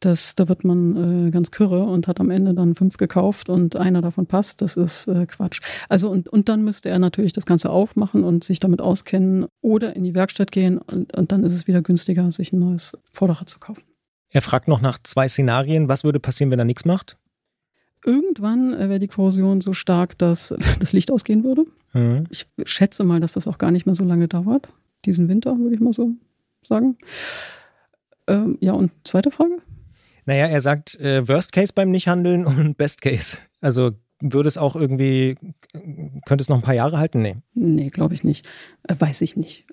das, da wird man äh, ganz kürre und hat am Ende dann fünf gekauft und einer davon passt. Das ist äh, Quatsch. Also und, und dann müsste er natürlich das Ganze aufmachen und sich damit auskennen oder in die Werkstatt gehen und, und dann ist es wieder günstiger, sich ein neues Vorderrad zu kaufen. er fragt noch nach zwei Szenarien. Was würde passieren, wenn er nichts macht? Irgendwann äh, wäre die Korrosion so stark, dass das Licht ausgehen würde. Mhm. Ich schätze mal, dass das auch gar nicht mehr so lange dauert. Diesen Winter, würde ich mal so sagen. Ähm, ja, und zweite Frage? Naja, er sagt äh, Worst Case beim Nichthandeln und Best Case. Also würde es auch irgendwie, könnte es noch ein paar Jahre halten? Nee. Nee, glaube ich nicht. Äh, weiß ich nicht.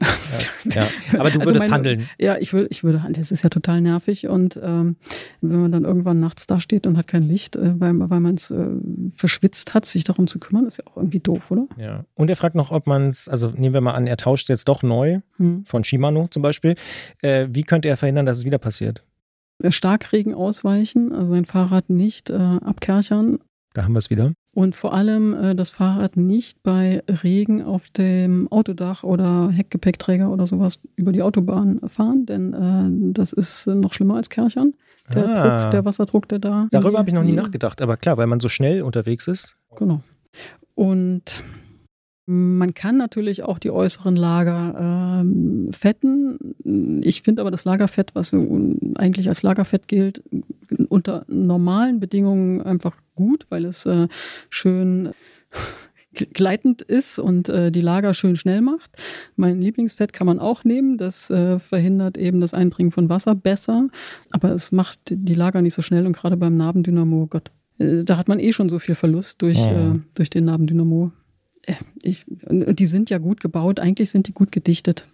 Ja. Aber du Also würdest meine- handeln. Ja, ich, will, ich würde handeln. Es ist ja total nervig. Und ähm, wenn man dann irgendwann nachts da steht und hat kein Licht, äh, weil, weil man es äh, verschwitzt hat, sich darum zu kümmern, ist ja auch irgendwie doof, oder? Ja. Und er fragt noch, ob man es, also nehmen wir mal an, er tauscht jetzt doch neu, Hm. von Shimano zum Beispiel. Äh, wie könnte er verhindern, dass es wieder passiert? Äh, Starkregen ausweichen, also sein Fahrrad nicht äh, abkerchern Da haben wir es wieder. Und vor allem äh, das Fahrrad nicht bei Regen auf dem Autodach oder Heckgepäckträger oder sowas über die Autobahn fahren, denn äh, das ist äh, noch schlimmer als Kerchern. Der, Ah. Druck, der Wasserdruck, der da. Darüber habe ich noch nie Mhm. nachgedacht, aber klar, weil man so schnell unterwegs ist. Genau. Und man kann natürlich auch die äußeren Lager ähm, fetten. Ich finde aber das Lagerfett, was eigentlich als Lagerfett gilt, unter normalen Bedingungen einfach gut, weil es äh, schön gleitend ist und äh, die Lager schön schnell macht. Mein Lieblingsfett kann man auch nehmen. Das äh, verhindert eben das Eindringen von Wasser besser, aber es macht die Lager nicht so schnell und gerade beim Narbendynamo, Gott, äh, da hat man eh schon so viel Verlust durch, Mhm. äh, durch den Narbendynamo. Ich, und die sind ja gut gebaut, eigentlich sind die gut gedichtet.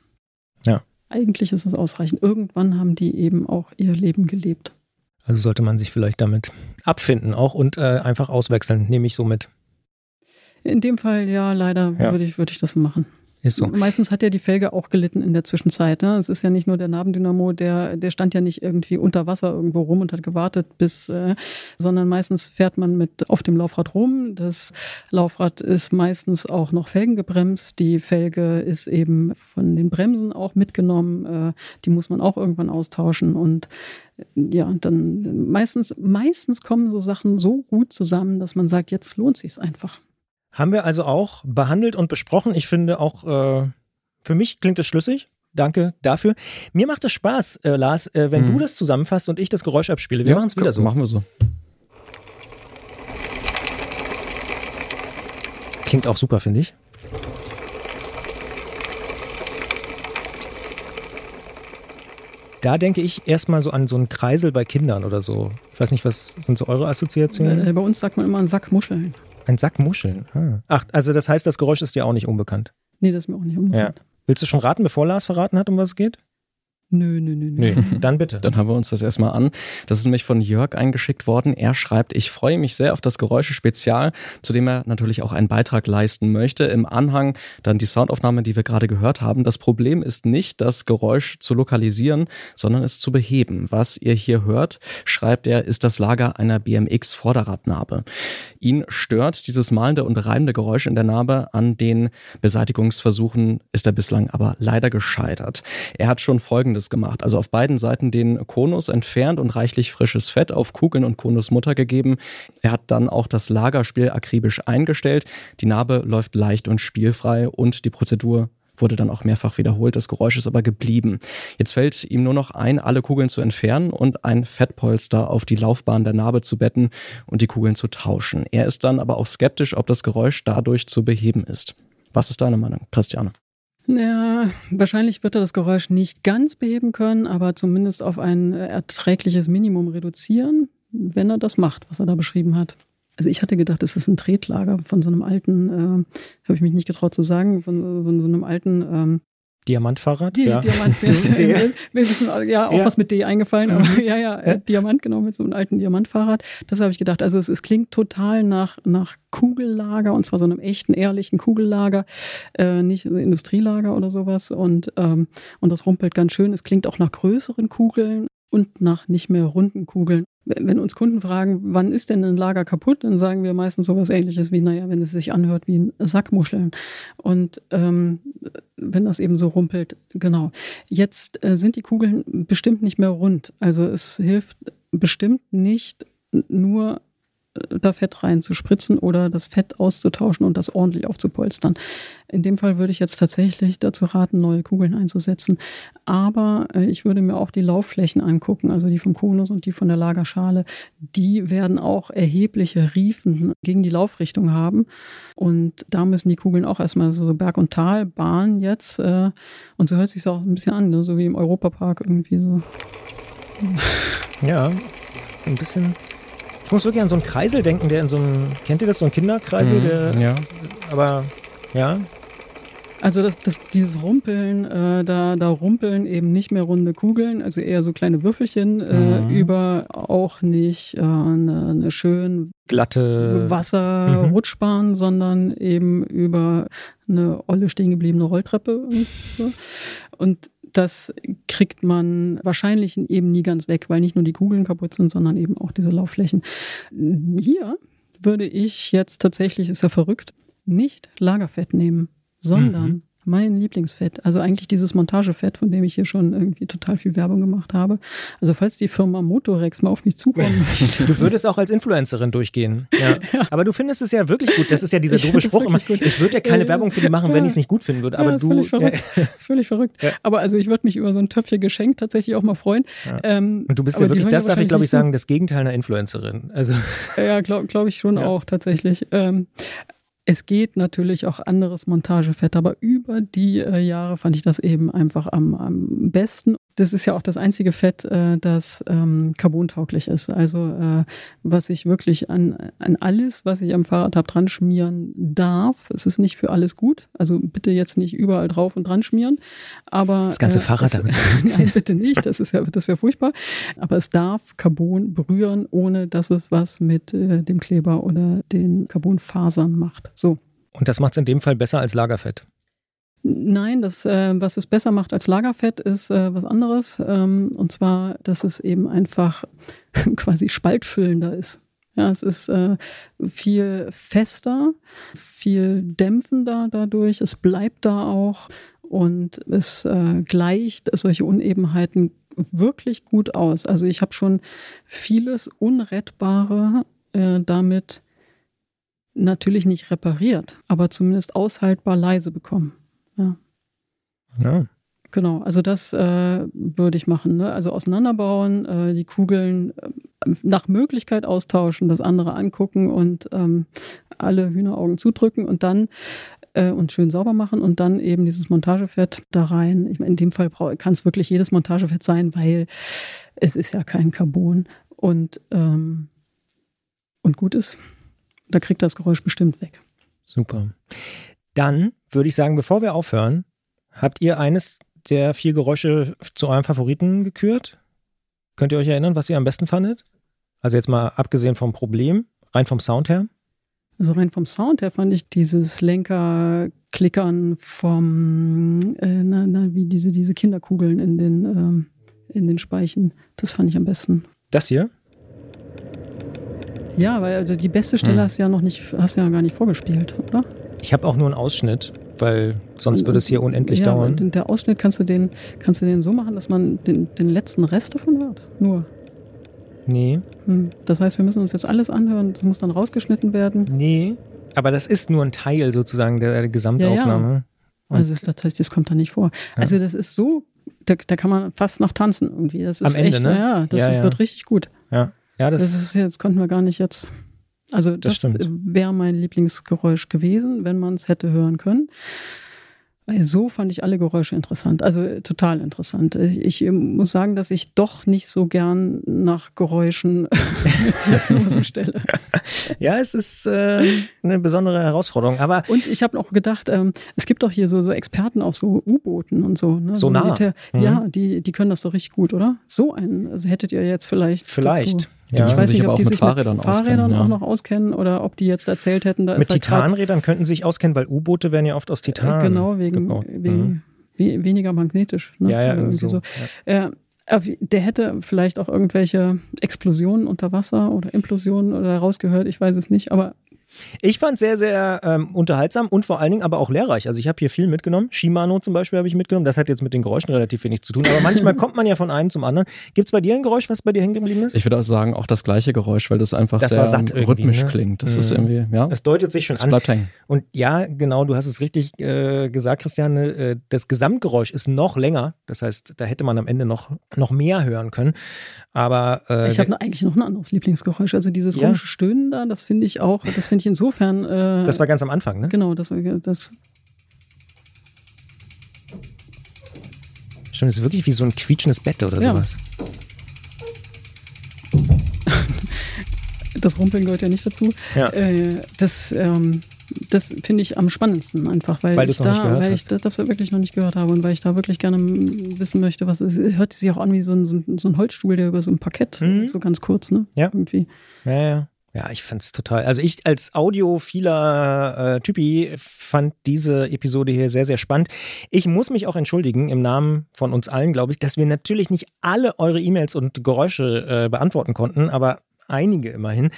Ja. Eigentlich ist es ausreichend. Irgendwann haben die eben auch ihr Leben gelebt. Also sollte man sich vielleicht damit abfinden auch und äh, einfach auswechseln, nehme ich so mit. In dem Fall ja, leider Ja. würde ich, würde ich das machen. Ist so. Meistens hat ja die Felge auch gelitten in der Zwischenzeit. Ne? Es ist ja nicht nur der Nabendynamo, der, der stand ja nicht irgendwie unter Wasser irgendwo rum und hat gewartet, bis, äh, sondern meistens fährt man mit auf dem Laufrad rum. Das Laufrad ist meistens auch noch felgengebremst. Die Felge ist eben von den Bremsen auch mitgenommen. Äh, die muss man auch irgendwann austauschen und ja, dann meistens, meistens kommen so Sachen so gut zusammen, dass man sagt, jetzt lohnt sich's einfach. Haben wir also auch behandelt und besprochen. Ich finde auch, äh, für mich klingt es schlüssig. Danke dafür. Mir macht es Spaß, äh, Lars, äh, wenn Mhm. du das zusammenfasst und ich das Geräusch abspiele. Wir machen es wieder so. Machen wir so. Klingt auch super, finde ich. Da denke ich erstmal so an so einen Kreisel bei Kindern oder so. Ich weiß nicht, was sind so eure Assoziationen? Äh, bei uns sagt man immer einen Sack Muscheln. Ein Sack Muscheln. Ah. Ach, also das heißt, das Geräusch ist dir auch nicht unbekannt. Nee, das ist mir auch nicht unbekannt. Willst du schon raten, bevor Lars verraten hat, um was es geht? Nö, nö, nö, nö. Nee, dann bitte. Dann hören wir uns das erstmal an. Das ist nämlich von Jörg eingeschickt worden. Er schreibt, ich freue mich sehr auf das Geräusche-Spezial, zu dem er natürlich auch einen Beitrag leisten möchte. Im Anhang dann die Soundaufnahme, die wir gerade gehört haben. Das Problem ist nicht, das Geräusch zu lokalisieren, sondern es zu beheben. Was ihr hier hört, schreibt er, ist das Lager einer BMX-Vorderradnabe. Ihn stört dieses malende und reibende Geräusch in der Narbe. An den Beseitigungsversuchen ist er bislang aber leider gescheitert. Er hat schon folgendes gemacht. Also auf beiden Seiten den Konus entfernt und reichlich frisches Fett auf Kugeln und Konusmutter gegeben. Er hat dann auch das Lagerspiel akribisch eingestellt. Die Narbe läuft leicht und spielfrei und die Prozedur wurde dann auch mehrfach wiederholt. Das Geräusch ist aber geblieben. Jetzt fällt ihm nur noch ein, alle Kugeln zu entfernen und ein Fettpolster auf die Laufbahn der Narbe zu betten und die Kugeln zu tauschen. Er ist dann aber auch skeptisch, ob das Geräusch dadurch zu beheben ist. Was ist deine Meinung, Christiane? Ja, wahrscheinlich wird er das Geräusch nicht ganz beheben können, aber zumindest auf ein erträgliches Minimum reduzieren, wenn er das macht, was er da beschrieben hat. Also ich hatte gedacht, es ist ein Tretlager von so einem alten, äh, habe ich mich nicht getraut zu sagen, von, von so einem alten ähm, Diamantfahrrad? Die, ja. Diamant, wir, wir, wir wissen, ja, auch Ja. was mit D eingefallen, aber Mhm. ja, ja, äh, Diamant, genau, mit so einem alten Diamantfahrrad. Das habe ich gedacht. Also es, es klingt total nach, nach Kugellager und zwar so einem echten, ehrlichen Kugellager, äh, nicht Industrielager oder sowas. Und, ähm, und das rumpelt ganz schön. Es klingt auch nach größeren Kugeln und nach nicht mehr runden Kugeln. Wenn uns Kunden fragen, wann ist denn ein Lager kaputt, dann sagen wir meistens sowas ähnliches wie, naja, wenn es sich anhört wie ein Sackmuscheln. Und ähm, wenn das eben so rumpelt, genau. Jetzt äh, sind die Kugeln bestimmt nicht mehr rund. Also es hilft bestimmt nicht nur da Fett reinzuspritzen oder das Fett auszutauschen und das ordentlich aufzupolstern. In dem Fall würde ich jetzt tatsächlich dazu raten, neue Kugeln einzusetzen. Aber äh, ich würde mir auch die Laufflächen angucken, also die vom Konus und die von der Lagerschale. Die werden auch erhebliche Riefen gegen die Laufrichtung haben. Und da müssen die Kugeln auch erstmal so Berg- und Talbahn jetzt. Äh, und so hört sich auch ein bisschen an, ne? so wie im Europapark irgendwie so. Ja, so ein bisschen. Ich muss wirklich an so einen Kreisel denken, der in so einem. Kennt ihr das, so ein Kinderkreisel? Der, Mhm, ja. Aber ja, Also das, das, dieses Rumpeln, äh, da, da rumpeln eben nicht mehr runde Kugeln, also eher so kleine Würfelchen, äh, Mhm. über auch nicht äh, eine, eine schön glatte. Wasserrutschbahn, sondern eben über eine olle stehen gebliebene Rolltreppe. Und, so. und das kriegt man wahrscheinlich eben nie ganz weg, weil nicht nur die Kugeln kaputt sind, sondern eben auch diese Laufflächen. Hier würde ich jetzt tatsächlich, ist ja verrückt, nicht Lagerfett nehmen, sondern Mhm. Mein Lieblingsfett, also eigentlich dieses Montagefett, von dem ich hier schon irgendwie total viel Werbung gemacht habe. Also falls die Firma Motorex mal auf mich zukommen möchte. Du würdest auch als Influencerin durchgehen. Ja. Aber du findest es ja wirklich gut. Das ist ja dieser doofe Spruch immer. Ich würde ja keine Äh, Werbung für die machen, wenn ja. ich es nicht gut finden würde. Aber ja, das du. ist völlig verrückt. Das ist völlig verrückt. Ja. Aber also ich würde mich über so ein Töpfchen geschenkt tatsächlich auch mal freuen. Ja. Ähm, Und du bist ja wirklich, das darf ich glaube ich sagen, das Gegenteil einer Influencerin. Also Ja, glaube glaub ich schon Ja. auch tatsächlich. Ähm, es geht natürlich auch anderes Montagefett, aber über die äh, Jahre fand ich das eben einfach am, am besten. Das ist ja auch das einzige Fett, äh, das ähm, carbontauglich ist. Also äh, was ich wirklich an, an alles, was ich am Fahrrad habe, dran schmieren darf. Es ist nicht für alles gut. Also bitte jetzt nicht überall drauf und dran schmieren. Aber Das ganze äh, Fahrrad es, damit Nein, bitte nicht. Das ist ja, das wäre furchtbar. Aber es darf Carbon berühren, ohne dass es was mit äh, dem Kleber oder den Carbonfasern macht. So. Und das macht es in dem Fall besser als Lagerfett. Nein, das, äh, was es besser macht als Lagerfett, ist äh, was anderes. Ähm, und zwar, dass es eben einfach quasi spaltfüllender ist. Ja, es ist äh, viel fester, viel dämpfender dadurch. Es bleibt da auch und es äh, gleicht solche Unebenheiten wirklich gut aus. Also ich habe schon vieles Unrettbare äh, damit natürlich nicht repariert, aber zumindest aushaltbar leise bekommen. Ja. Ja. Genau, also das äh, würde ich machen. Ne? Also auseinanderbauen, äh, die Kugeln äh, nach Möglichkeit austauschen, das andere angucken und ähm, alle Hühneraugen zudrücken und dann äh, und schön sauber machen und dann eben dieses Montagefett da rein. Ich meine, in dem Fall kann es wirklich jedes Montagefett sein, weil es ist ja kein Carbon und, ähm, und gut ist. Da kriegt das Geräusch bestimmt weg. Super. Dann würde ich sagen, bevor wir aufhören, habt ihr eines der vier Geräusche zu eurem Favoriten gekürt? Könnt ihr euch erinnern, was ihr am besten fandet? Also jetzt mal abgesehen vom Problem, rein vom Sound her? Also rein vom Sound her fand ich dieses Lenker-Klickern vom, äh, na, na, wie diese, diese Kinderkugeln in den, ähm, in den Speichen, das fand ich am besten. Das hier? Ja, weil also die beste Stelle hm. hast du ja noch nicht, hast du ja gar nicht vorgespielt, oder? Ich habe auch nur einen Ausschnitt, weil sonst würde es hier unendlich ja, dauern. Der Ausschnitt kannst du den, kannst du den so machen, dass man den, den letzten Rest davon hört. Nur. Nee. Hm. Das heißt, wir müssen uns jetzt alles anhören, das muss dann rausgeschnitten werden. Nee. Aber das ist nur ein Teil sozusagen der, der Gesamtaufnahme. Ja, ja. Also das, das, das kommt da nicht vor. Also das ist so, da, da kann man fast noch tanzen irgendwie. Das ist Am Ende, echt, ne? Ja, das ist, wird richtig gut. Ja. Ja, das, das ist jetzt konnten wir gar nicht jetzt. Also das, das wäre mein Lieblingsgeräusch gewesen, wenn man es hätte hören können. So fand ich alle Geräusche interessant, also total interessant. Ich muss sagen, dass ich doch nicht so gern nach Geräuschen Diagnosen stelle. Ja, es ist äh, eine besondere Herausforderung. Aber und ich habe auch gedacht, ähm, es gibt doch hier so, so Experten auf so U-Booten und so. Ne? So, so nah. Mhm. Ja, die, die können das doch richtig gut, oder? So einen, also hättet ihr jetzt vielleicht. Vielleicht. Dazu. Ja. Ich weiß nicht, ob die sich Fahrrädern mit Fahrrädern ja. auch noch auskennen oder ob die jetzt erzählt hätten, da Mit halt Titanrädern könnten sie sich auskennen, weil U-Boote werden ja oft aus Titan. Äh, genau, wegen, wegen mhm. weniger magnetisch. Ne? Ja, ja, irgendwie so. so. Ja. Äh, der hätte vielleicht auch irgendwelche Explosionen unter Wasser oder Implosionen oder rausgehört, ich weiß es nicht, aber ich fand es sehr, sehr ähm, unterhaltsam und vor allen Dingen aber auch lehrreich. Also ich habe hier viel mitgenommen. Shimano zum Beispiel habe ich mitgenommen. Das hat jetzt mit den Geräuschen relativ wenig zu tun. Aber manchmal kommt man ja von einem zum anderen. Gibt es bei dir ein Geräusch, was bei dir hängen geblieben ist? Ich würde auch sagen, auch das gleiche Geräusch, weil das einfach das sehr rhythmisch ne? klingt. Das mhm. ist irgendwie, ja. Das deutet sich schon das an. Bleibt hängen. Und ja, genau, du hast es richtig äh, gesagt, Christiane. Äh, das Gesamtgeräusch ist noch länger. Das heißt, da hätte man am Ende noch, noch mehr hören können. Aber äh, ich habe eigentlich noch ein anderes Lieblingsgeräusch. Also dieses ja. komische Stöhnen da, das finde ich auch, das finde ich insofern. Äh, das war ganz am Anfang, ne? Genau, das, das Stimmt, das ist wirklich wie so ein quietschendes Bett oder ja. sowas. das Rumpeln gehört ja nicht dazu. Ja. Äh, das ähm, das finde ich am spannendsten einfach, weil, weil ich, da, weil ich das wirklich noch nicht gehört habe und weil ich da wirklich gerne wissen möchte, was es hört sich auch an wie so ein, so ein, so ein Holzstuhl, der über so ein Parkett, mhm. so ganz kurz, ne? Ja. Irgendwie. Ja, ja. Ja, ich fand es total. Also ich als audiophiler äh, Typi fand diese Episode hier sehr, sehr spannend. Ich muss mich auch entschuldigen im Namen von uns allen, glaube ich, dass wir natürlich nicht alle eure E-Mails und Geräusche äh, beantworten konnten, aber einige immerhin.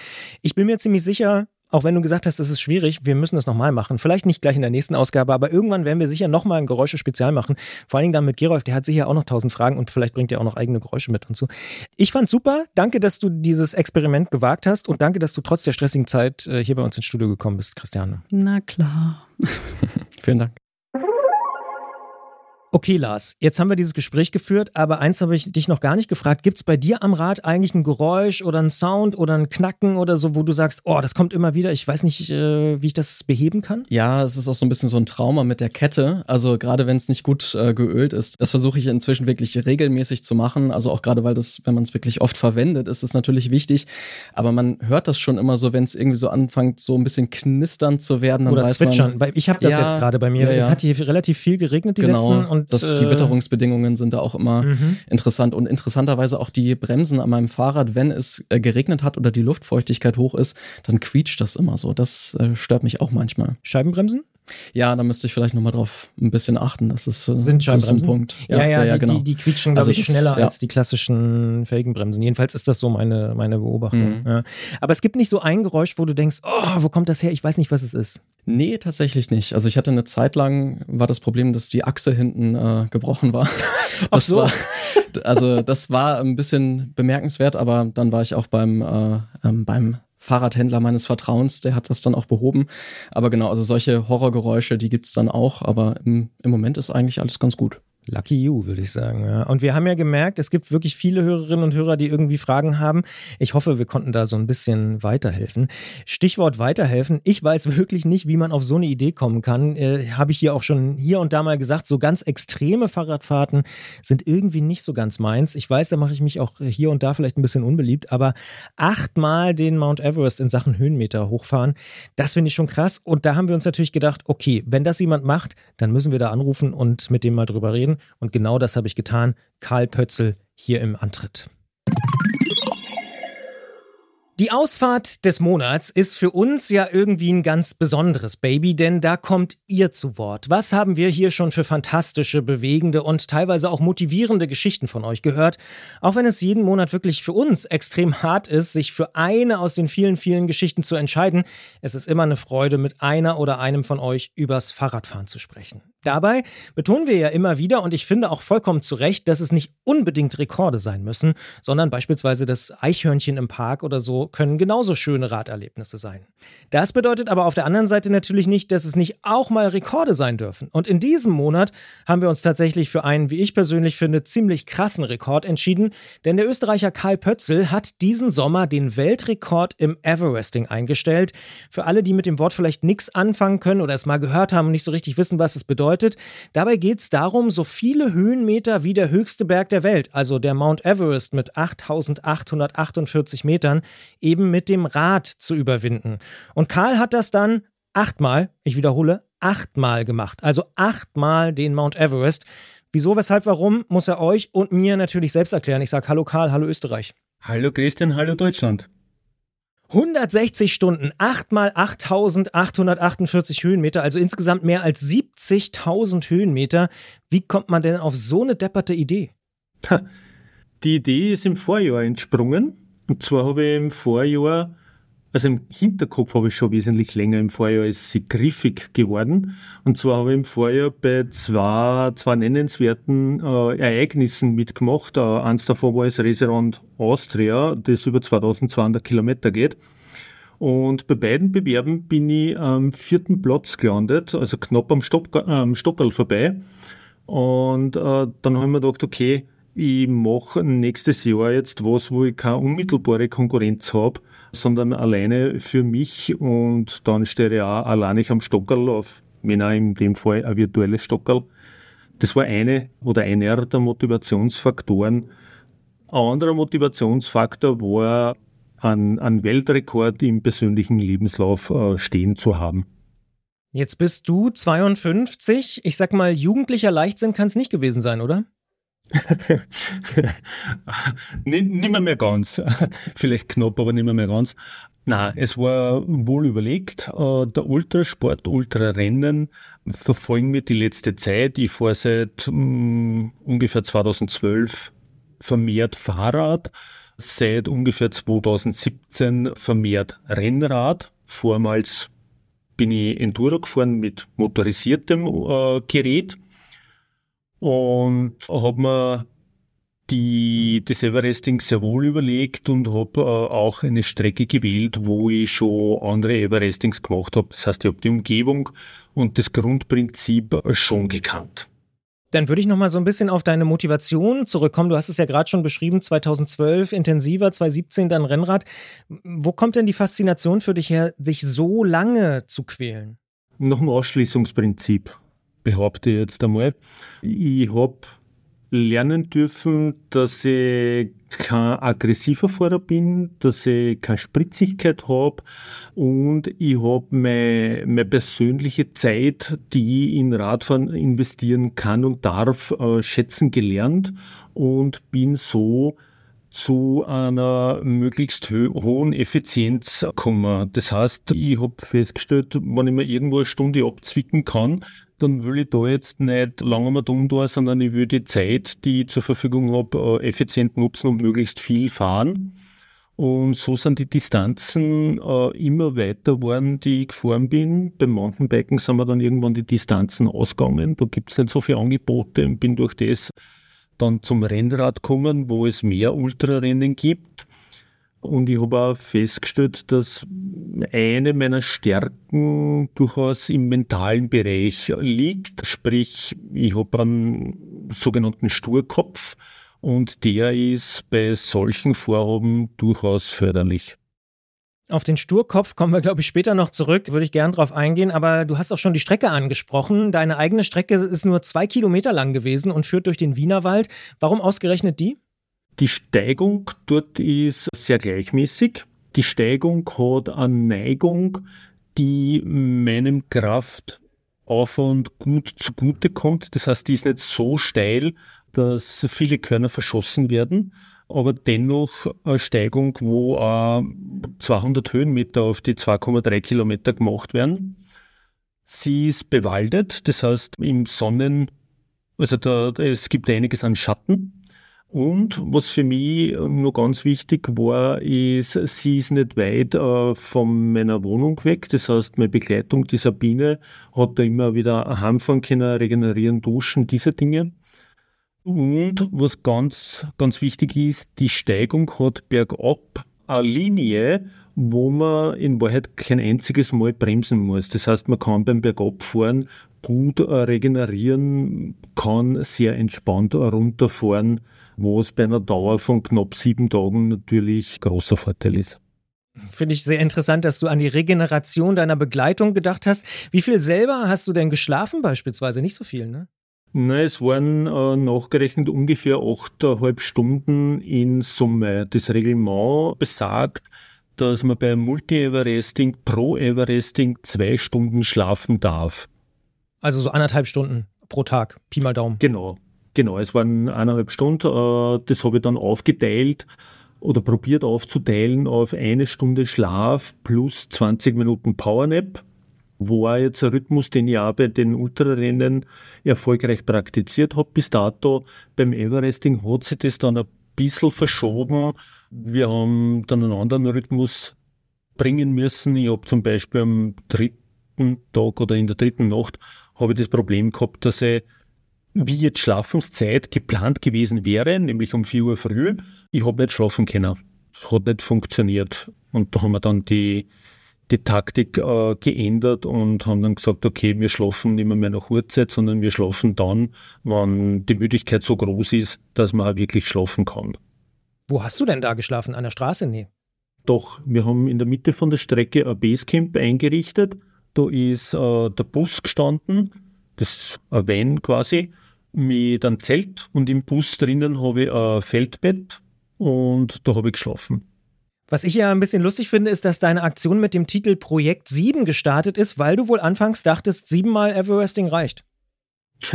Ich bin mir ziemlich sicher, auch wenn du gesagt hast, das ist schwierig, wir müssen das nochmal machen. Vielleicht nicht gleich in der nächsten Ausgabe, aber irgendwann werden wir sicher nochmal ein Geräusche-Spezial machen. Vor allen Dingen dann mit Gerolf, der hat sicher auch noch tausend Fragen und vielleicht bringt er auch noch eigene Geräusche mit und so. Ich fand's super. Danke, dass du dieses Experiment gewagt hast und danke, dass du trotz der stressigen Zeit äh, hier bei uns ins Studio gekommen bist, Christiane. Na klar. Vielen Dank. Okay, Lars, jetzt haben wir dieses Gespräch geführt, aber eins habe ich dich noch gar nicht gefragt. Gibt es bei dir am Rad eigentlich ein Geräusch oder ein Sound oder ein Knacken oder so, wo du sagst, oh, das kommt immer wieder, ich weiß nicht, äh, wie ich das beheben kann? Ja, es ist auch so ein bisschen so ein Trauma mit der Kette. Also gerade wenn es nicht gut äh, geölt ist, das versuche ich inzwischen wirklich regelmäßig zu machen. Also auch gerade, weil das, wenn man es wirklich oft verwendet, ist es natürlich wichtig. Aber man hört das schon immer so, wenn es irgendwie so anfängt, so ein bisschen knisternd zu werden. Oder zwitschern. Man, ich habe das ja, jetzt gerade bei mir. Ja, ja. Es hat hier relativ viel geregnet die genau. letzten und das, die äh, Witterungsbedingungen sind da auch immer mhm. interessant und interessanterweise auch die Bremsen an meinem Fahrrad, wenn es äh, geregnet hat oder die Luftfeuchtigkeit hoch ist, dann quietscht das immer so. Das äh, stört mich auch manchmal. Scheibenbremsen? Ja, da müsste ich vielleicht nochmal drauf ein bisschen achten. Das ist, äh, Sind so ein Punkt. Ja, ja, ja, ja die, genau. die, die, quietschen, glaube also ich, schneller ja. als die klassischen Felgenbremsen. Jedenfalls ist das so meine, meine Beobachtung. Mhm. Ja. Aber es gibt nicht so ein Geräusch, wo du denkst, oh, wo kommt das her? Ich weiß nicht, was es ist. Nee, tatsächlich nicht. Also ich hatte eine Zeit lang, war das Problem, dass die Achse hinten äh, gebrochen war. Das Ach so. war, also das war ein bisschen bemerkenswert, aber dann war ich auch beim, äh, ähm, beim Fahrradhändler meines Vertrauens, der hat das dann auch behoben. Aber genau, also solche Horrorgeräusche, die gibt es dann auch, aber im, im Moment ist eigentlich alles ganz gut. Lucky you, würde ich sagen. Ja. Und wir haben ja gemerkt, es gibt wirklich viele Hörerinnen und Hörer, die irgendwie Fragen haben. Ich hoffe, wir konnten da so ein bisschen weiterhelfen. Stichwort weiterhelfen. Ich weiß wirklich nicht, wie man auf so eine Idee kommen kann. Äh, Habe ich hier auch schon hier und da mal gesagt, so ganz extreme Fahrradfahrten sind irgendwie nicht so ganz meins. Ich weiß, da mache ich mich auch hier und da vielleicht ein bisschen unbeliebt, aber achtmal den Mount Everest in Sachen Höhenmeter hochfahren, das finde ich schon krass. Und da haben wir uns natürlich gedacht, okay, wenn das jemand macht, dann müssen wir da anrufen und mit dem mal drüber reden. Und genau das habe ich getan. Karl Pötzel hier im Antritt. Die Ausfahrt des Monats ist für uns ja irgendwie ein ganz besonderes Baby, denn da kommt ihr zu Wort. Was haben wir hier schon für fantastische, bewegende und teilweise auch motivierende Geschichten von euch gehört? Auch wenn es jeden Monat wirklich für uns extrem hart ist, sich für eine aus den vielen, vielen Geschichten zu entscheiden, es ist immer eine Freude, mit einer oder einem von euch übers Fahrradfahren zu sprechen. Dabei betonen wir ja immer wieder, und ich finde auch vollkommen zu Recht, dass es nicht unbedingt Rekorde sein müssen, sondern beispielsweise das Eichhörnchen im Park oder so können genauso schöne Raderlebnisse sein. Das bedeutet aber auf der anderen Seite natürlich nicht, dass es nicht auch mal Rekorde sein dürfen. Und in diesem Monat haben wir uns tatsächlich für einen, wie ich persönlich finde, ziemlich krassen Rekord entschieden, denn der Österreicher Karl Pötzl hat diesen Sommer den Weltrekord im Everesting eingestellt. Für alle, die mit dem Wort vielleicht nichts anfangen können oder es mal gehört haben und nicht so richtig wissen, was es bedeutet, dabei geht es darum, so viele Höhenmeter wie der höchste Berg der Welt, also der Mount Everest mit 8848 Metern, eben mit dem Rad zu überwinden. Und Karl hat das dann achtmal, ich wiederhole, achtmal gemacht. Also achtmal den Mount Everest. Wieso, weshalb, warum, muss er euch und mir natürlich selbst erklären. Ich sage Hallo Karl, hallo Österreich. Hallo Christian, hallo Deutschland. 160 Stunden, 8 mal 8848 Höhenmeter, also insgesamt mehr als 70.000 Höhenmeter. Wie kommt man denn auf so eine depperte Idee? Die Idee ist im Vorjahr entsprungen. Und zwar habe ich im Vorjahr, also im Hinterkopf habe ich schon wesentlich länger, im Vorjahr ist sie griffig geworden. Und zwar habe ich im Vorjahr bei zwei, zwei nennenswerten äh, Ereignissen mitgemacht. Äh, eins davon war das Reserand Austria, das über 2200 Kilometer geht. Und bei beiden Bewerben bin ich am vierten Platz gelandet, also knapp am, Stock, äh, Stockerl vorbei. Und äh, dann habe ich mir gedacht, okay, ich mache nächstes Jahr jetzt was, wo ich keine unmittelbare Konkurrenz habe, sondern alleine für mich und dann stehe ich auch alleine am Stockerl auf, wenn auch in dem Fall ein virtuelles Stockerl. Das war eine oder einer der Motivationsfaktoren, ein anderer Motivationsfaktor war, einen, einen Weltrekord im persönlichen Lebenslauf äh, stehen zu haben. Jetzt bist du 52. Ich sag mal, jugendlicher Leichtsinn kann es nicht gewesen sein, oder? Nicht mehr, ganz. Vielleicht knapp, aber nicht mehr, ganz. Na, es war wohl überlegt. Äh, der Ultrasport, Ultrarennen verfolgen wir die letzte Zeit. Ich fahre seit mh, mm, ungefähr 2012 vermehrt Fahrrad, seit ungefähr 2017 vermehrt Rennrad. Vormals bin ich Enduro gefahren mit motorisiertem äh, Gerät und habe mir die, das Everesting sehr wohl überlegt und habe äh, auch eine Strecke gewählt, wo ich schon andere Everestings gemacht habe. Das heißt, ich habe die Umgebung und das Grundprinzip schon gekannt. Dann würde ich noch mal so ein bisschen auf deine Motivation zurückkommen. Du hast es ja gerade schon beschrieben, 2012 intensiver, 2017 dann Rennrad. Wo kommt denn die Faszination für dich her, sich so lange zu quälen? Nach dem Ausschließungsprinzip behaupte ich jetzt einmal. Ich habe lernen dürfen, dass ich kein aggressiver Fahrer bin, dass ich keine Spritzigkeit habe und ich habe meine, meine persönliche Zeit, die ich in Radfahren investieren kann und darf, äh, schätzen gelernt und bin so zu einer möglichst hohen Effizienz gekommen. Das heißt, ich habe festgestellt, wenn ich mir irgendwo eine Stunde abzwicken kann, dann will ich da jetzt nicht lange mal dumm da, sondern ich will die Zeit, die ich zur Verfügung habe, äh, effizient nutzen und möglichst viel fahren. Und so sind die Distanzen äh, immer weiter geworden, die ich gefahren bin. Beim Mountainbiken sind wir dann irgendwann die Distanzen ausgegangen. Da gibt es nicht so viele Angebote und bin durch das dann zum Rennrad gekommen, wo es mehr Ultrarennen gibt. Und ich habe auch festgestellt, dass eine meiner Stärken durchaus im mentalen Bereich liegt. Sprich, ich habe einen sogenannten Sturkopf und der ist bei solchen Vorhaben durchaus förderlich. Auf den Sturkopf kommen wir, glaube ich, später noch zurück. Würde ich gern drauf eingehen. Aber du hast auch schon die Strecke angesprochen. Deine eigene Strecke ist nur zwei Kilometer lang gewesen und führt durch den Wienerwald. Warum ausgerechnet die? Die Steigung dort ist sehr gleichmäßig. Die Steigung hat eine Neigung, die meinem Kraftaufwand gut zugute kommt. Das heißt, die ist nicht so steil, dass viele Körner verschossen werden aber dennoch eine Steigung, wo äh, 200 Höhenmeter auf die 2,3 Kilometer gemacht werden. Sie ist bewaldet, das heißt im Sonnen, also da, es gibt einiges an Schatten. Und was für mich nur ganz wichtig war, ist, sie ist nicht weit äh, von meiner Wohnung weg. Das heißt, meine Begleitung, die Sabine, hat da immer wieder heimfahren können, regenerieren, duschen, diese Dinge. Und was ganz, ganz wichtig ist, die Steigung hat bergab eine Linie, wo man in Wahrheit kein einziges Mal bremsen muss. Das heißt, man kann beim Bergabfahren gut regenerieren, kann sehr entspannt runterfahren, was bei einer Dauer von knapp sieben Tagen natürlich großer Vorteil ist. Finde ich sehr interessant, dass du an die Regeneration deiner Begleitung gedacht hast. Wie viel selber hast du denn geschlafen beispielsweise? Nicht so viel, ne? Nein, es waren äh, nachgerechnet ungefähr 8,5 Stunden in Summe. Das Reglement besagt, dass man bei Multi-Everesting pro Everesting zwei Stunden schlafen darf. Also so anderthalb Stunden pro Tag, Pi mal Daumen. Genau, genau. Es waren eineinhalb Stunden. Äh, das habe ich dann aufgeteilt oder probiert aufzuteilen auf eine Stunde Schlaf plus 20 Minuten Powernap war jetzt ein Rhythmus, den ich auch bei den Ultrarennen erfolgreich praktiziert habe. Bis dato beim Everesting hat sich das dann ein bisschen verschoben. Wir haben dann einen anderen Rhythmus bringen müssen. Ich habe zum Beispiel am dritten Tag oder in der dritten Nacht habe ich das Problem gehabt, dass ich wie jetzt Schlafenszeit geplant gewesen wäre, nämlich um 4 Uhr früh. Ich habe nicht schlafen können. Hat nicht funktioniert. Und da haben wir dann die die Taktik äh, geändert und haben dann gesagt, okay, wir schlafen nicht mehr, mehr nach Uhrzeit, sondern wir schlafen dann, wenn die Müdigkeit so groß ist, dass man auch wirklich schlafen kann. Wo hast du denn da geschlafen? An der Straße? Nee. Doch, wir haben in der Mitte von der Strecke ein Basecamp eingerichtet. Da ist äh, der Bus gestanden, das ist ein Van quasi, mit einem Zelt und im Bus drinnen habe ich ein Feldbett und da habe ich geschlafen. Was ich ja ein bisschen lustig finde, ist, dass deine Aktion mit dem Titel Projekt 7 gestartet ist, weil du wohl anfangs dachtest, siebenmal Everesting reicht.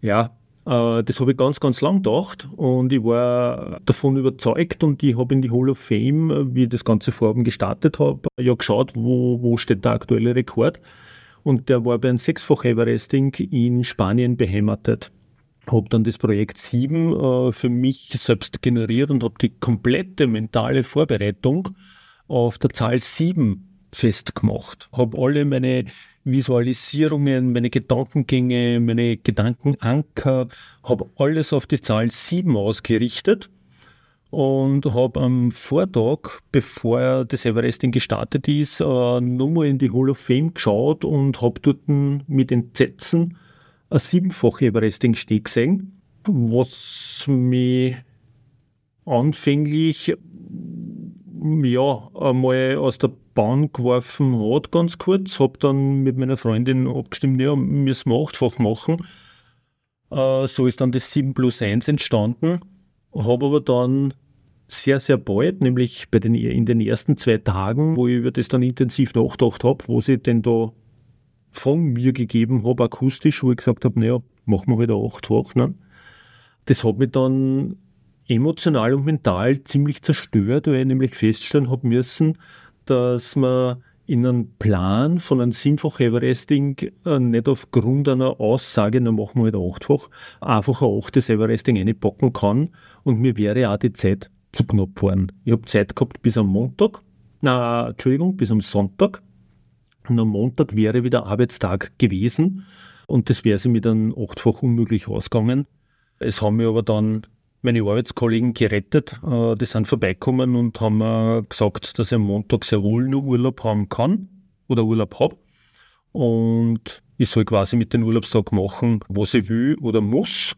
ja, das habe ich ganz, ganz lang gedacht und ich war davon überzeugt und ich habe in die Hall of Fame, wie ich das ganze Vorhaben gestartet habe, ja geschaut, wo, wo steht der aktuelle Rekord. Und der war bei einem Sechsfach Everesting in Spanien beheimatet habe dann das Projekt 7 äh, für mich selbst generiert und habe die komplette mentale Vorbereitung auf der Zahl 7 festgemacht. Habe alle meine Visualisierungen, meine Gedankengänge, meine Gedankenanker, habe alles auf die Zahl 7 ausgerichtet und habe am Vortag, bevor das Everesting gestartet ist, äh, nochmal in die Hall of Fame geschaut und habe dort mit Entsetzen ein siebenfache Everesting-Stieg gesehen, was mich anfänglich ja, einmal aus der Bahn geworfen hat, ganz kurz. Habe dann mit meiner Freundin abgestimmt, ja, müssen wir achtfach machen. Äh, so ist dann das 7 plus 1 entstanden. Habe aber dann sehr, sehr bald, nämlich bei den, in den ersten zwei Tagen, wo ich über das dann intensiv nachgedacht habe, was ich denn da von mir gegeben habe, akustisch, wo ich gesagt habe, naja, machen wir halt acht Wochen. Ne? Das hat mich dann emotional und mental ziemlich zerstört, weil ich nämlich feststellen habe müssen, dass man in einem Plan von einem siebenfach Everesting äh, nicht aufgrund einer Aussage, dann machen wir halt achtfach, einfach ein achtes Everesting einpacken kann und mir wäre auch die Zeit zu knapp geworden. Ich habe Zeit gehabt bis am Montag, na, Entschuldigung, bis am Sonntag und am Montag wäre wieder Arbeitstag gewesen und das wäre sie mir dann achtfach unmöglich ausgegangen. Es haben mir aber dann meine Arbeitskollegen gerettet. Äh, die sind vorbeikommen und haben gesagt, dass ich am Montag sehr wohl nur Urlaub haben kann oder Urlaub habe. und ich soll quasi mit den Urlaubstag machen, was ich will oder muss.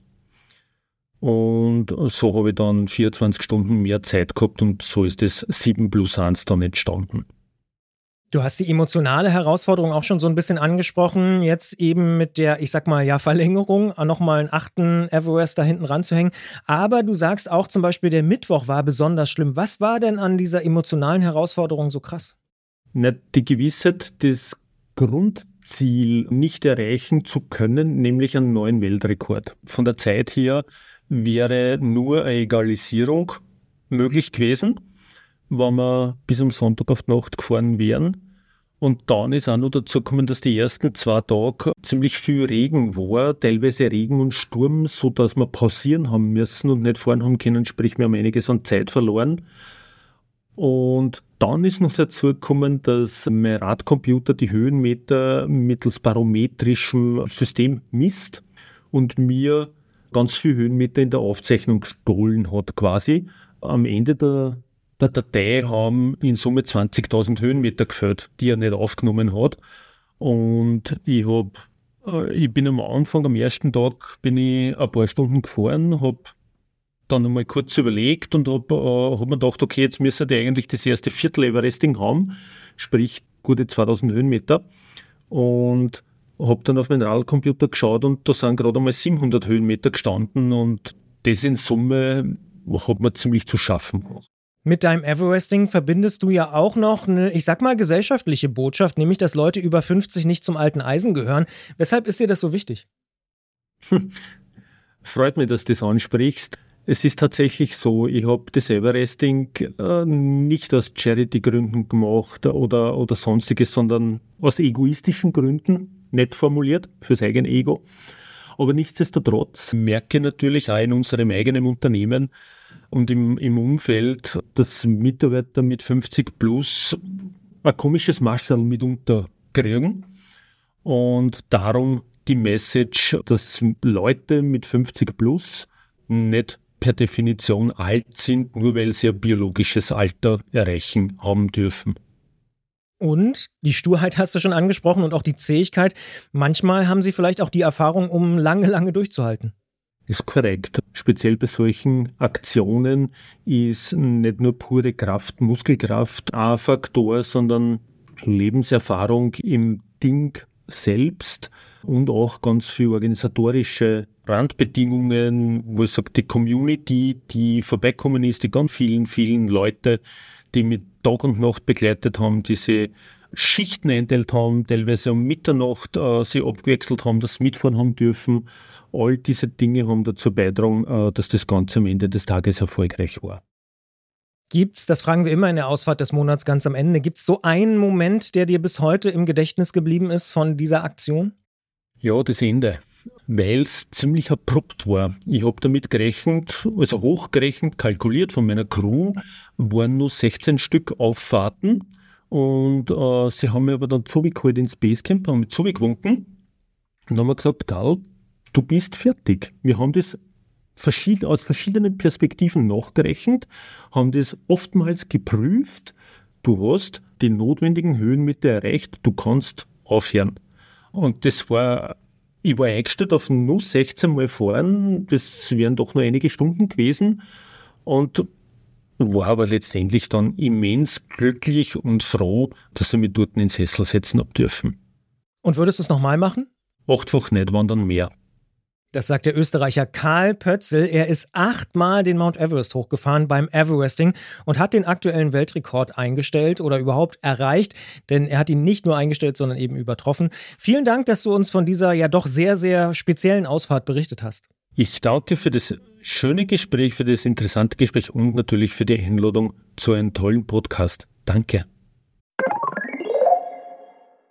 Und so habe ich dann 24 Stunden mehr Zeit gehabt und so ist das 7 plus 1 dann entstanden. Du hast die emotionale Herausforderung auch schon so ein bisschen angesprochen, jetzt eben mit der, ich sag mal, ja, Verlängerung, nochmal einen achten Everest da hinten ranzuhängen. Aber du sagst auch zum Beispiel, der Mittwoch war besonders schlimm. Was war denn an dieser emotionalen Herausforderung so krass? Na, die Gewissheit, das Grundziel nicht erreichen zu können, nämlich einen neuen Weltrekord. Von der Zeit her wäre nur eine Egalisierung möglich gewesen wenn wir bis am Sonntag auf die Nacht gefahren wären. Und dann ist auch noch dazu gekommen, dass die ersten zwei Tage ziemlich viel Regen war, teilweise Regen und Sturm, so dass wir pausieren haben müssen und nicht fahren haben können, sprich wir haben einiges an Zeit verloren. Und dann ist noch dazu gekommen, dass mein Radcomputer die Höhenmeter mittels barometrischem System misst und mir ganz viel Höhenmeter in der Aufzeichnung gestohlen hat quasi. Am Ende der der Datei haben in Summe 20.000 Höhenmeter gefällt, die er nicht aufgenommen hat. Und ich habe, äh, ich bin am Anfang, am ersten Tag, bin ich ein paar Stunden gefahren, habe dann einmal kurz überlegt und habe äh, hab mir gedacht, okay, jetzt müsste ich eigentlich das erste Viertel Everesting haben, sprich gute 2000 Höhenmeter. Und habe dann auf meinen Radcomputer geschaut und da sind gerade einmal 700 Höhenmeter gestanden und das in Summe hat mir ziemlich zu schaffen. Mit deinem Everesting verbindest du ja auch noch eine, ich sag mal, gesellschaftliche Botschaft, nämlich, dass Leute über 50 nicht zum alten Eisen gehören. Weshalb ist dir das so wichtig? Freut mich, dass du das ansprichst. Es ist tatsächlich so, ich habe das Everesting äh, nicht aus Charity-Gründen gemacht oder, oder sonstiges, sondern aus egoistischen Gründen, nett formuliert, fürs eigene Ego. Aber nichtsdestotrotz merke ich natürlich auch in unserem eigenen Unternehmen, und im, im Umfeld, dass Mitarbeiter mit 50 plus ein komisches Marschall mitunter kriegen. Und darum die Message, dass Leute mit 50 plus nicht per Definition alt sind, nur weil sie ein biologisches Alter erreichen haben dürfen. Und die Sturheit hast du schon angesprochen und auch die Zähigkeit. Manchmal haben sie vielleicht auch die Erfahrung, um lange, lange durchzuhalten. Ist korrekt. Speziell bei solchen Aktionen ist nicht nur pure Kraft, Muskelkraft ein Faktor, sondern Lebenserfahrung im Ding selbst und auch ganz viel organisatorische Randbedingungen, wo ich sage, die Community, die vorbeikommen ist, die ganz vielen, vielen Leute, die mit Tag und Nacht begleitet haben, diese Schichten einteilt haben, teilweise um Mitternacht äh, sie abgewechselt haben, das mitfahren haben dürfen all diese Dinge haben dazu beitragen, äh, dass das Ganze am Ende des Tages erfolgreich war. Gibt's, das fragen wir immer in der Ausfahrt des Monats ganz am Ende, gibt es so einen Moment, der dir bis heute im Gedächtnis geblieben ist von dieser Aktion? Ja, das Ende, weil es ziemlich abrupt war. Ich habe damit gerechnet, also hochgerechnet, kalkuliert von meiner Crew, waren nur 16 Stück Auffahrten und äh, sie haben mir aber dann zugeholt ins Basecamp, haben mich zugewunken und haben mir gesagt, Karl, du bist fertig. Wir haben das aus verschiedenen Perspektiven nachgerechnet, haben das oftmals geprüft. Du hast die notwendigen Höhenmeter erreicht, du kannst aufhören. Und das war, ich war eingestellt auf nur 16 Mal fahren, das wären doch nur einige Stunden gewesen und war aber letztendlich dann immens glücklich und froh, dass sie mich dort in den Sessel setzen ab dürfen. Und würdest du es nochmal machen? Achtfach nicht, wann dann mehr. Das sagt der Österreicher Karl Pötzl. Er ist achtmal den Mount Everest hochgefahren beim Everesting und hat den aktuellen Weltrekord eingestellt oder überhaupt erreicht, denn er hat ihn nicht nur eingestellt, sondern eben übertroffen. Vielen Dank, dass du uns von dieser ja doch sehr, sehr speziellen Ausfahrt berichtet hast. Ich danke für das schöne Gespräch, für das interessante Gespräch und natürlich für die Einladung zu einem tollen Podcast. Danke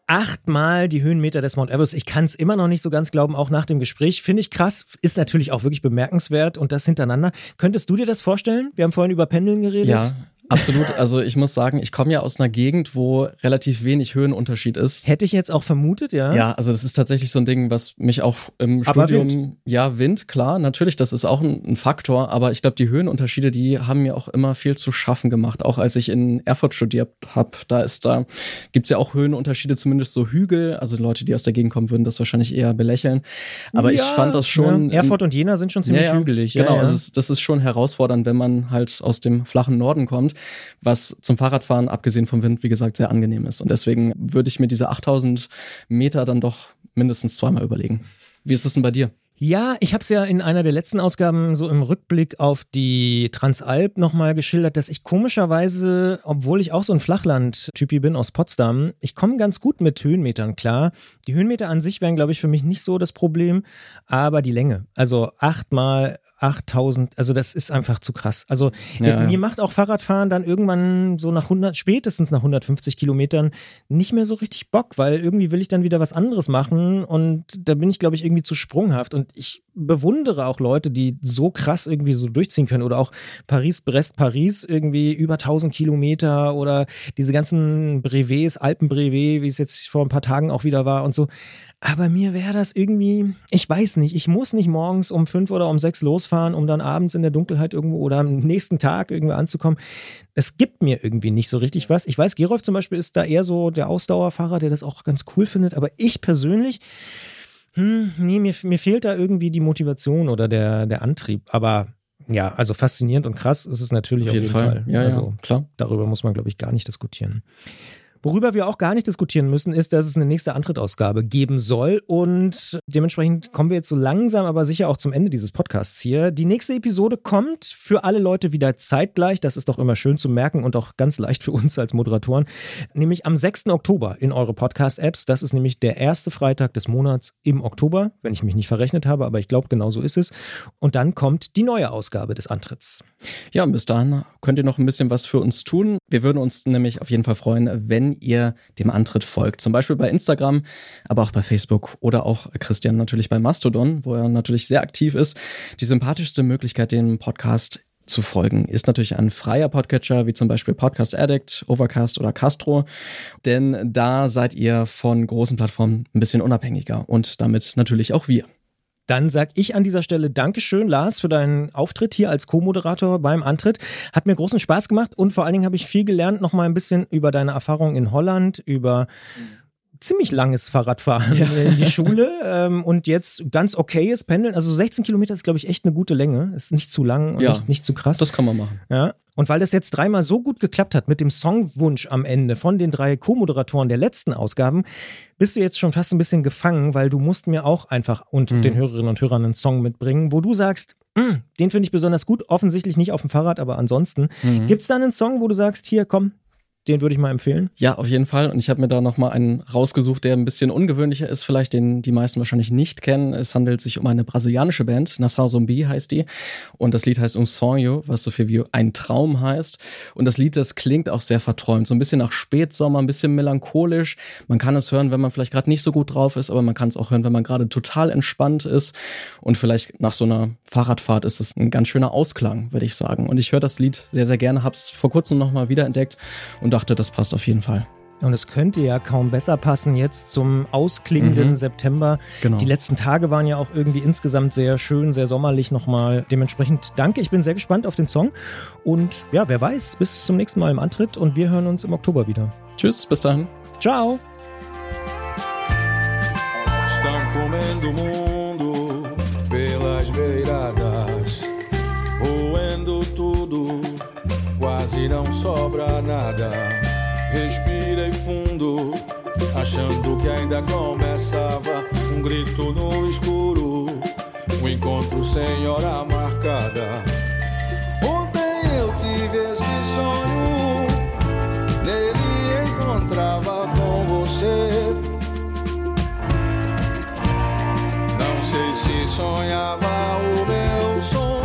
achtmal die Höhenmeter des Mount Everest. Ich kann es immer noch nicht so ganz glauben, auch nach dem Gespräch. Finde ich krass, ist natürlich auch wirklich bemerkenswert und das hintereinander. Könntest du dir das vorstellen? Wir haben vorhin über Pendeln geredet. Ja, Absolut. Also ich muss sagen, ich komme ja aus einer Gegend, wo relativ wenig Höhenunterschied ist. Hätte ich jetzt auch vermutet, ja. Ja, also das ist tatsächlich so ein Ding, was mich auch im Aber Studium, Wind. ja, Wind, klar, natürlich, das ist auch ein, ein Faktor, aber ich glaube, die Höhenunterschiede, die haben mir auch immer viel zu schaffen gemacht. Auch als ich in Erfurt studiert habe, da ist da, gibt's ja auch Höhenunterschiede, zumindest so Hügel. Also Leute, die aus der Gegend kommen, würden das wahrscheinlich eher belächeln. Aber ich Ja, fand das schon. Ja, Erfurt und Jena sind schon ziemlich Ja, hügelig. Genau, ja, ja. Also es das ist schon herausfordernd, wenn man halt aus dem flachen Norden kommt, was zum Fahrradfahren, abgesehen vom Wind, wie gesagt, sehr angenehm ist. Und deswegen würde ich mir diese 8000 Meter dann doch mindestens zweimal überlegen. Wie ist es denn bei dir? Ja, ich habe es ja in einer der letzten Ausgaben so im Rückblick auf die Transalp nochmal geschildert, dass ich komischerweise, obwohl ich auch so ein Flachland-Typi bin aus Potsdam, ich komme ganz gut mit Höhenmetern klar. Die Höhenmeter an sich wären, glaube ich, für mich nicht so das Problem, aber die Länge. Also achtmal 8000, also das ist einfach zu krass. Also Ja, mir ja. macht auch Fahrradfahren dann irgendwann so nach 100, spätestens nach 150 Kilometern nicht mehr so richtig Bock, weil irgendwie will ich dann wieder was anderes machen und da bin ich, glaube ich, irgendwie zu sprunghaft und ich bewundere auch Leute, die so krass irgendwie so durchziehen können oder auch Paris, Brest, Paris irgendwie über 1000 Kilometer oder diese ganzen Brevets, Alpenbrevet, wie es jetzt vor ein paar Tagen auch wieder war und so. Aber mir wäre das irgendwie, ich weiß nicht, ich muss nicht morgens um fünf oder um sechs losfahren, um dann abends in der Dunkelheit irgendwo oder am nächsten Tag irgendwie anzukommen. Es gibt mir irgendwie nicht so richtig was. Ich weiß, Gerolf zum Beispiel ist da eher so der Ausdauerfahrer, der das auch ganz cool findet, aber ich persönlich, hm, nee, mir, mir fehlt da irgendwie die Motivation oder der, der Antrieb. Aber ja, also faszinierend und krass ist es natürlich auf jeden, Fall. Ja, also, ja, klar. Darüber muss man, glaube ich, gar nicht diskutieren. Worüber wir auch gar nicht diskutieren müssen, ist, dass es eine nächste Antrittausgabe geben soll. Und dementsprechend kommen wir jetzt so langsam, aber sicher auch zum Ende dieses Podcasts hier. Die nächste Episode kommt für alle Leute wieder zeitgleich. Das ist doch immer schön zu merken und auch ganz leicht für uns als Moderatoren. Nämlich am 6. Oktober in eure Podcast-Apps. Das ist nämlich der erste Freitag des Monats im Oktober, wenn ich mich nicht verrechnet habe, aber ich glaube, genau so ist es. Und dann kommt die neue Ausgabe des Antritts. Ja, und bis dahin könnt ihr noch ein bisschen was für uns tun. Wir würden uns nämlich auf jeden Fall freuen, wenn ihr dem Antritt folgt. Zum Beispiel bei Instagram, aber auch bei Facebook oder auch Christian natürlich bei Mastodon, wo er natürlich sehr aktiv ist. Die sympathischste Möglichkeit, dem Podcast zu folgen, ist natürlich ein freier Podcatcher, wie zum Beispiel Podcast Addict, Overcast oder Castro. Denn da seid ihr von großen Plattformen ein bisschen unabhängiger und damit natürlich auch wir. Dann sag ich an dieser Stelle Dankeschön, Lars, für deinen Auftritt hier als Co-Moderator beim Antritt. Hat mir großen Spaß gemacht und vor allen Dingen habe ich viel gelernt, noch mal ein bisschen über deine Erfahrungen in Holland, über ziemlich langes Fahrradfahren in die Schule ähm, und jetzt ganz okayes Pendeln. Also 16 Kilometer ist, glaube ich, echt eine gute Länge. Ist nicht zu lang und Ja. nicht, nicht zu krass. Das kann man machen. Ja. Und weil das jetzt dreimal so gut geklappt hat mit dem Songwunsch am Ende von den drei Co-Moderatoren der letzten Ausgaben, bist du jetzt schon fast ein bisschen gefangen, weil du musst mir auch einfach und Mhm. den Hörerinnen und Hörern einen Song mitbringen, wo du sagst, "Mm, den finde ich besonders gut, offensichtlich nicht auf dem Fahrrad, aber ansonsten. Mhm. Gibt es da einen Song, wo du sagst, hier, komm, den würde ich mal empfehlen? Ja, auf jeden Fall. Und ich habe mir da nochmal einen rausgesucht, der ein bisschen ungewöhnlicher ist, vielleicht den die meisten wahrscheinlich nicht kennen. Es handelt sich um eine brasilianische Band, Nassau Zombie heißt die. Und das Lied heißt Um Sonho, was so viel wie ein Traum heißt. Und das Lied, das klingt auch sehr verträumt. So ein bisschen nach Spätsommer, ein bisschen melancholisch. Man kann es hören, wenn man vielleicht gerade nicht so gut drauf ist, aber man kann es auch hören, wenn man gerade total entspannt ist. Und vielleicht nach so einer Fahrradfahrt ist es ein ganz schöner Ausklang, würde ich sagen. Und ich höre das Lied sehr, sehr gerne, habe es vor kurzem nochmal wiederentdeckt und dachte, das passt auf jeden Fall. Und es könnte ja kaum besser passen jetzt zum ausklingenden Mhm. September. Genau. Die letzten Tage waren ja auch irgendwie insgesamt sehr schön, sehr sommerlich nochmal. Dementsprechend danke, ich bin sehr gespannt auf den Song. Und ja, wer weiß, bis zum nächsten Mal im Antritt und wir hören uns im Oktober wieder. Tschüss, bis dahin. Ciao! Não sobra nada. Respirei fundo, achando que ainda começava um grito no escuro, um encontro sem hora marcada. Ontem eu tive esse sonho, nele encontrava com você. Não sei se sonhava o meu sonho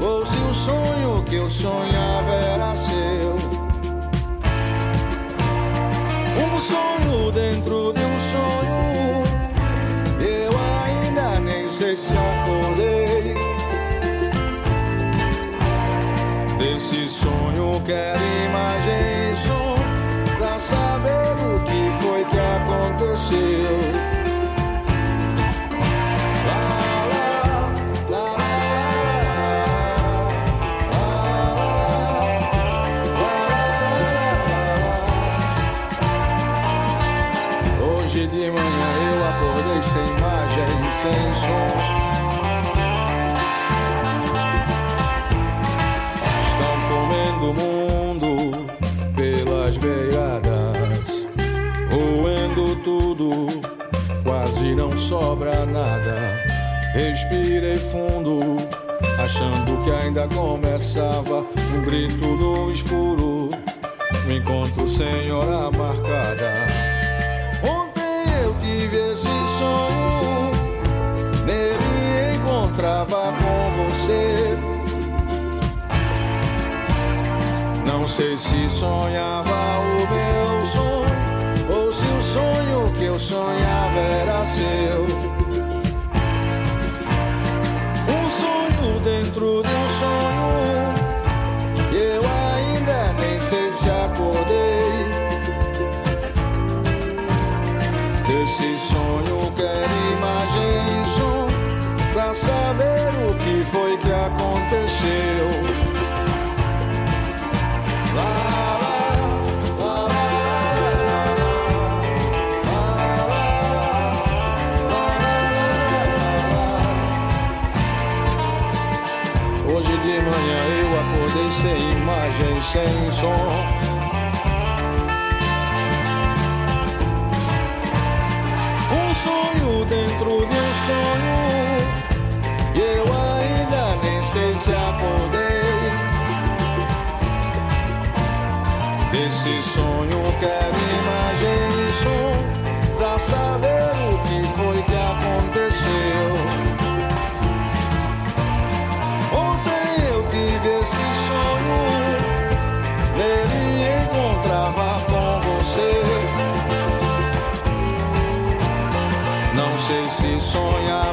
ou se o sonho que eu sonhava quero imagem som pra saber o que foi que aconteceu. Sobra nada. Respirei fundo, achando que ainda começava um grito no escuro. Um encontro sem hora marcada. Ontem eu tive esse sonho, nele encontrava com você. Não sei se sonhava o meu sonho sonho que eu sonhava era seu. Um sonho dentro de um sonho. Eu ainda nem sei se acordei. Desse sonho quero imagem e som pra saber o que foi que aconteceu. Sem som. Um sonho dentro de um sonho. E eu ainda nem sei se acordei. Desse sonho quero imagem e som pra saber o sei se sonhava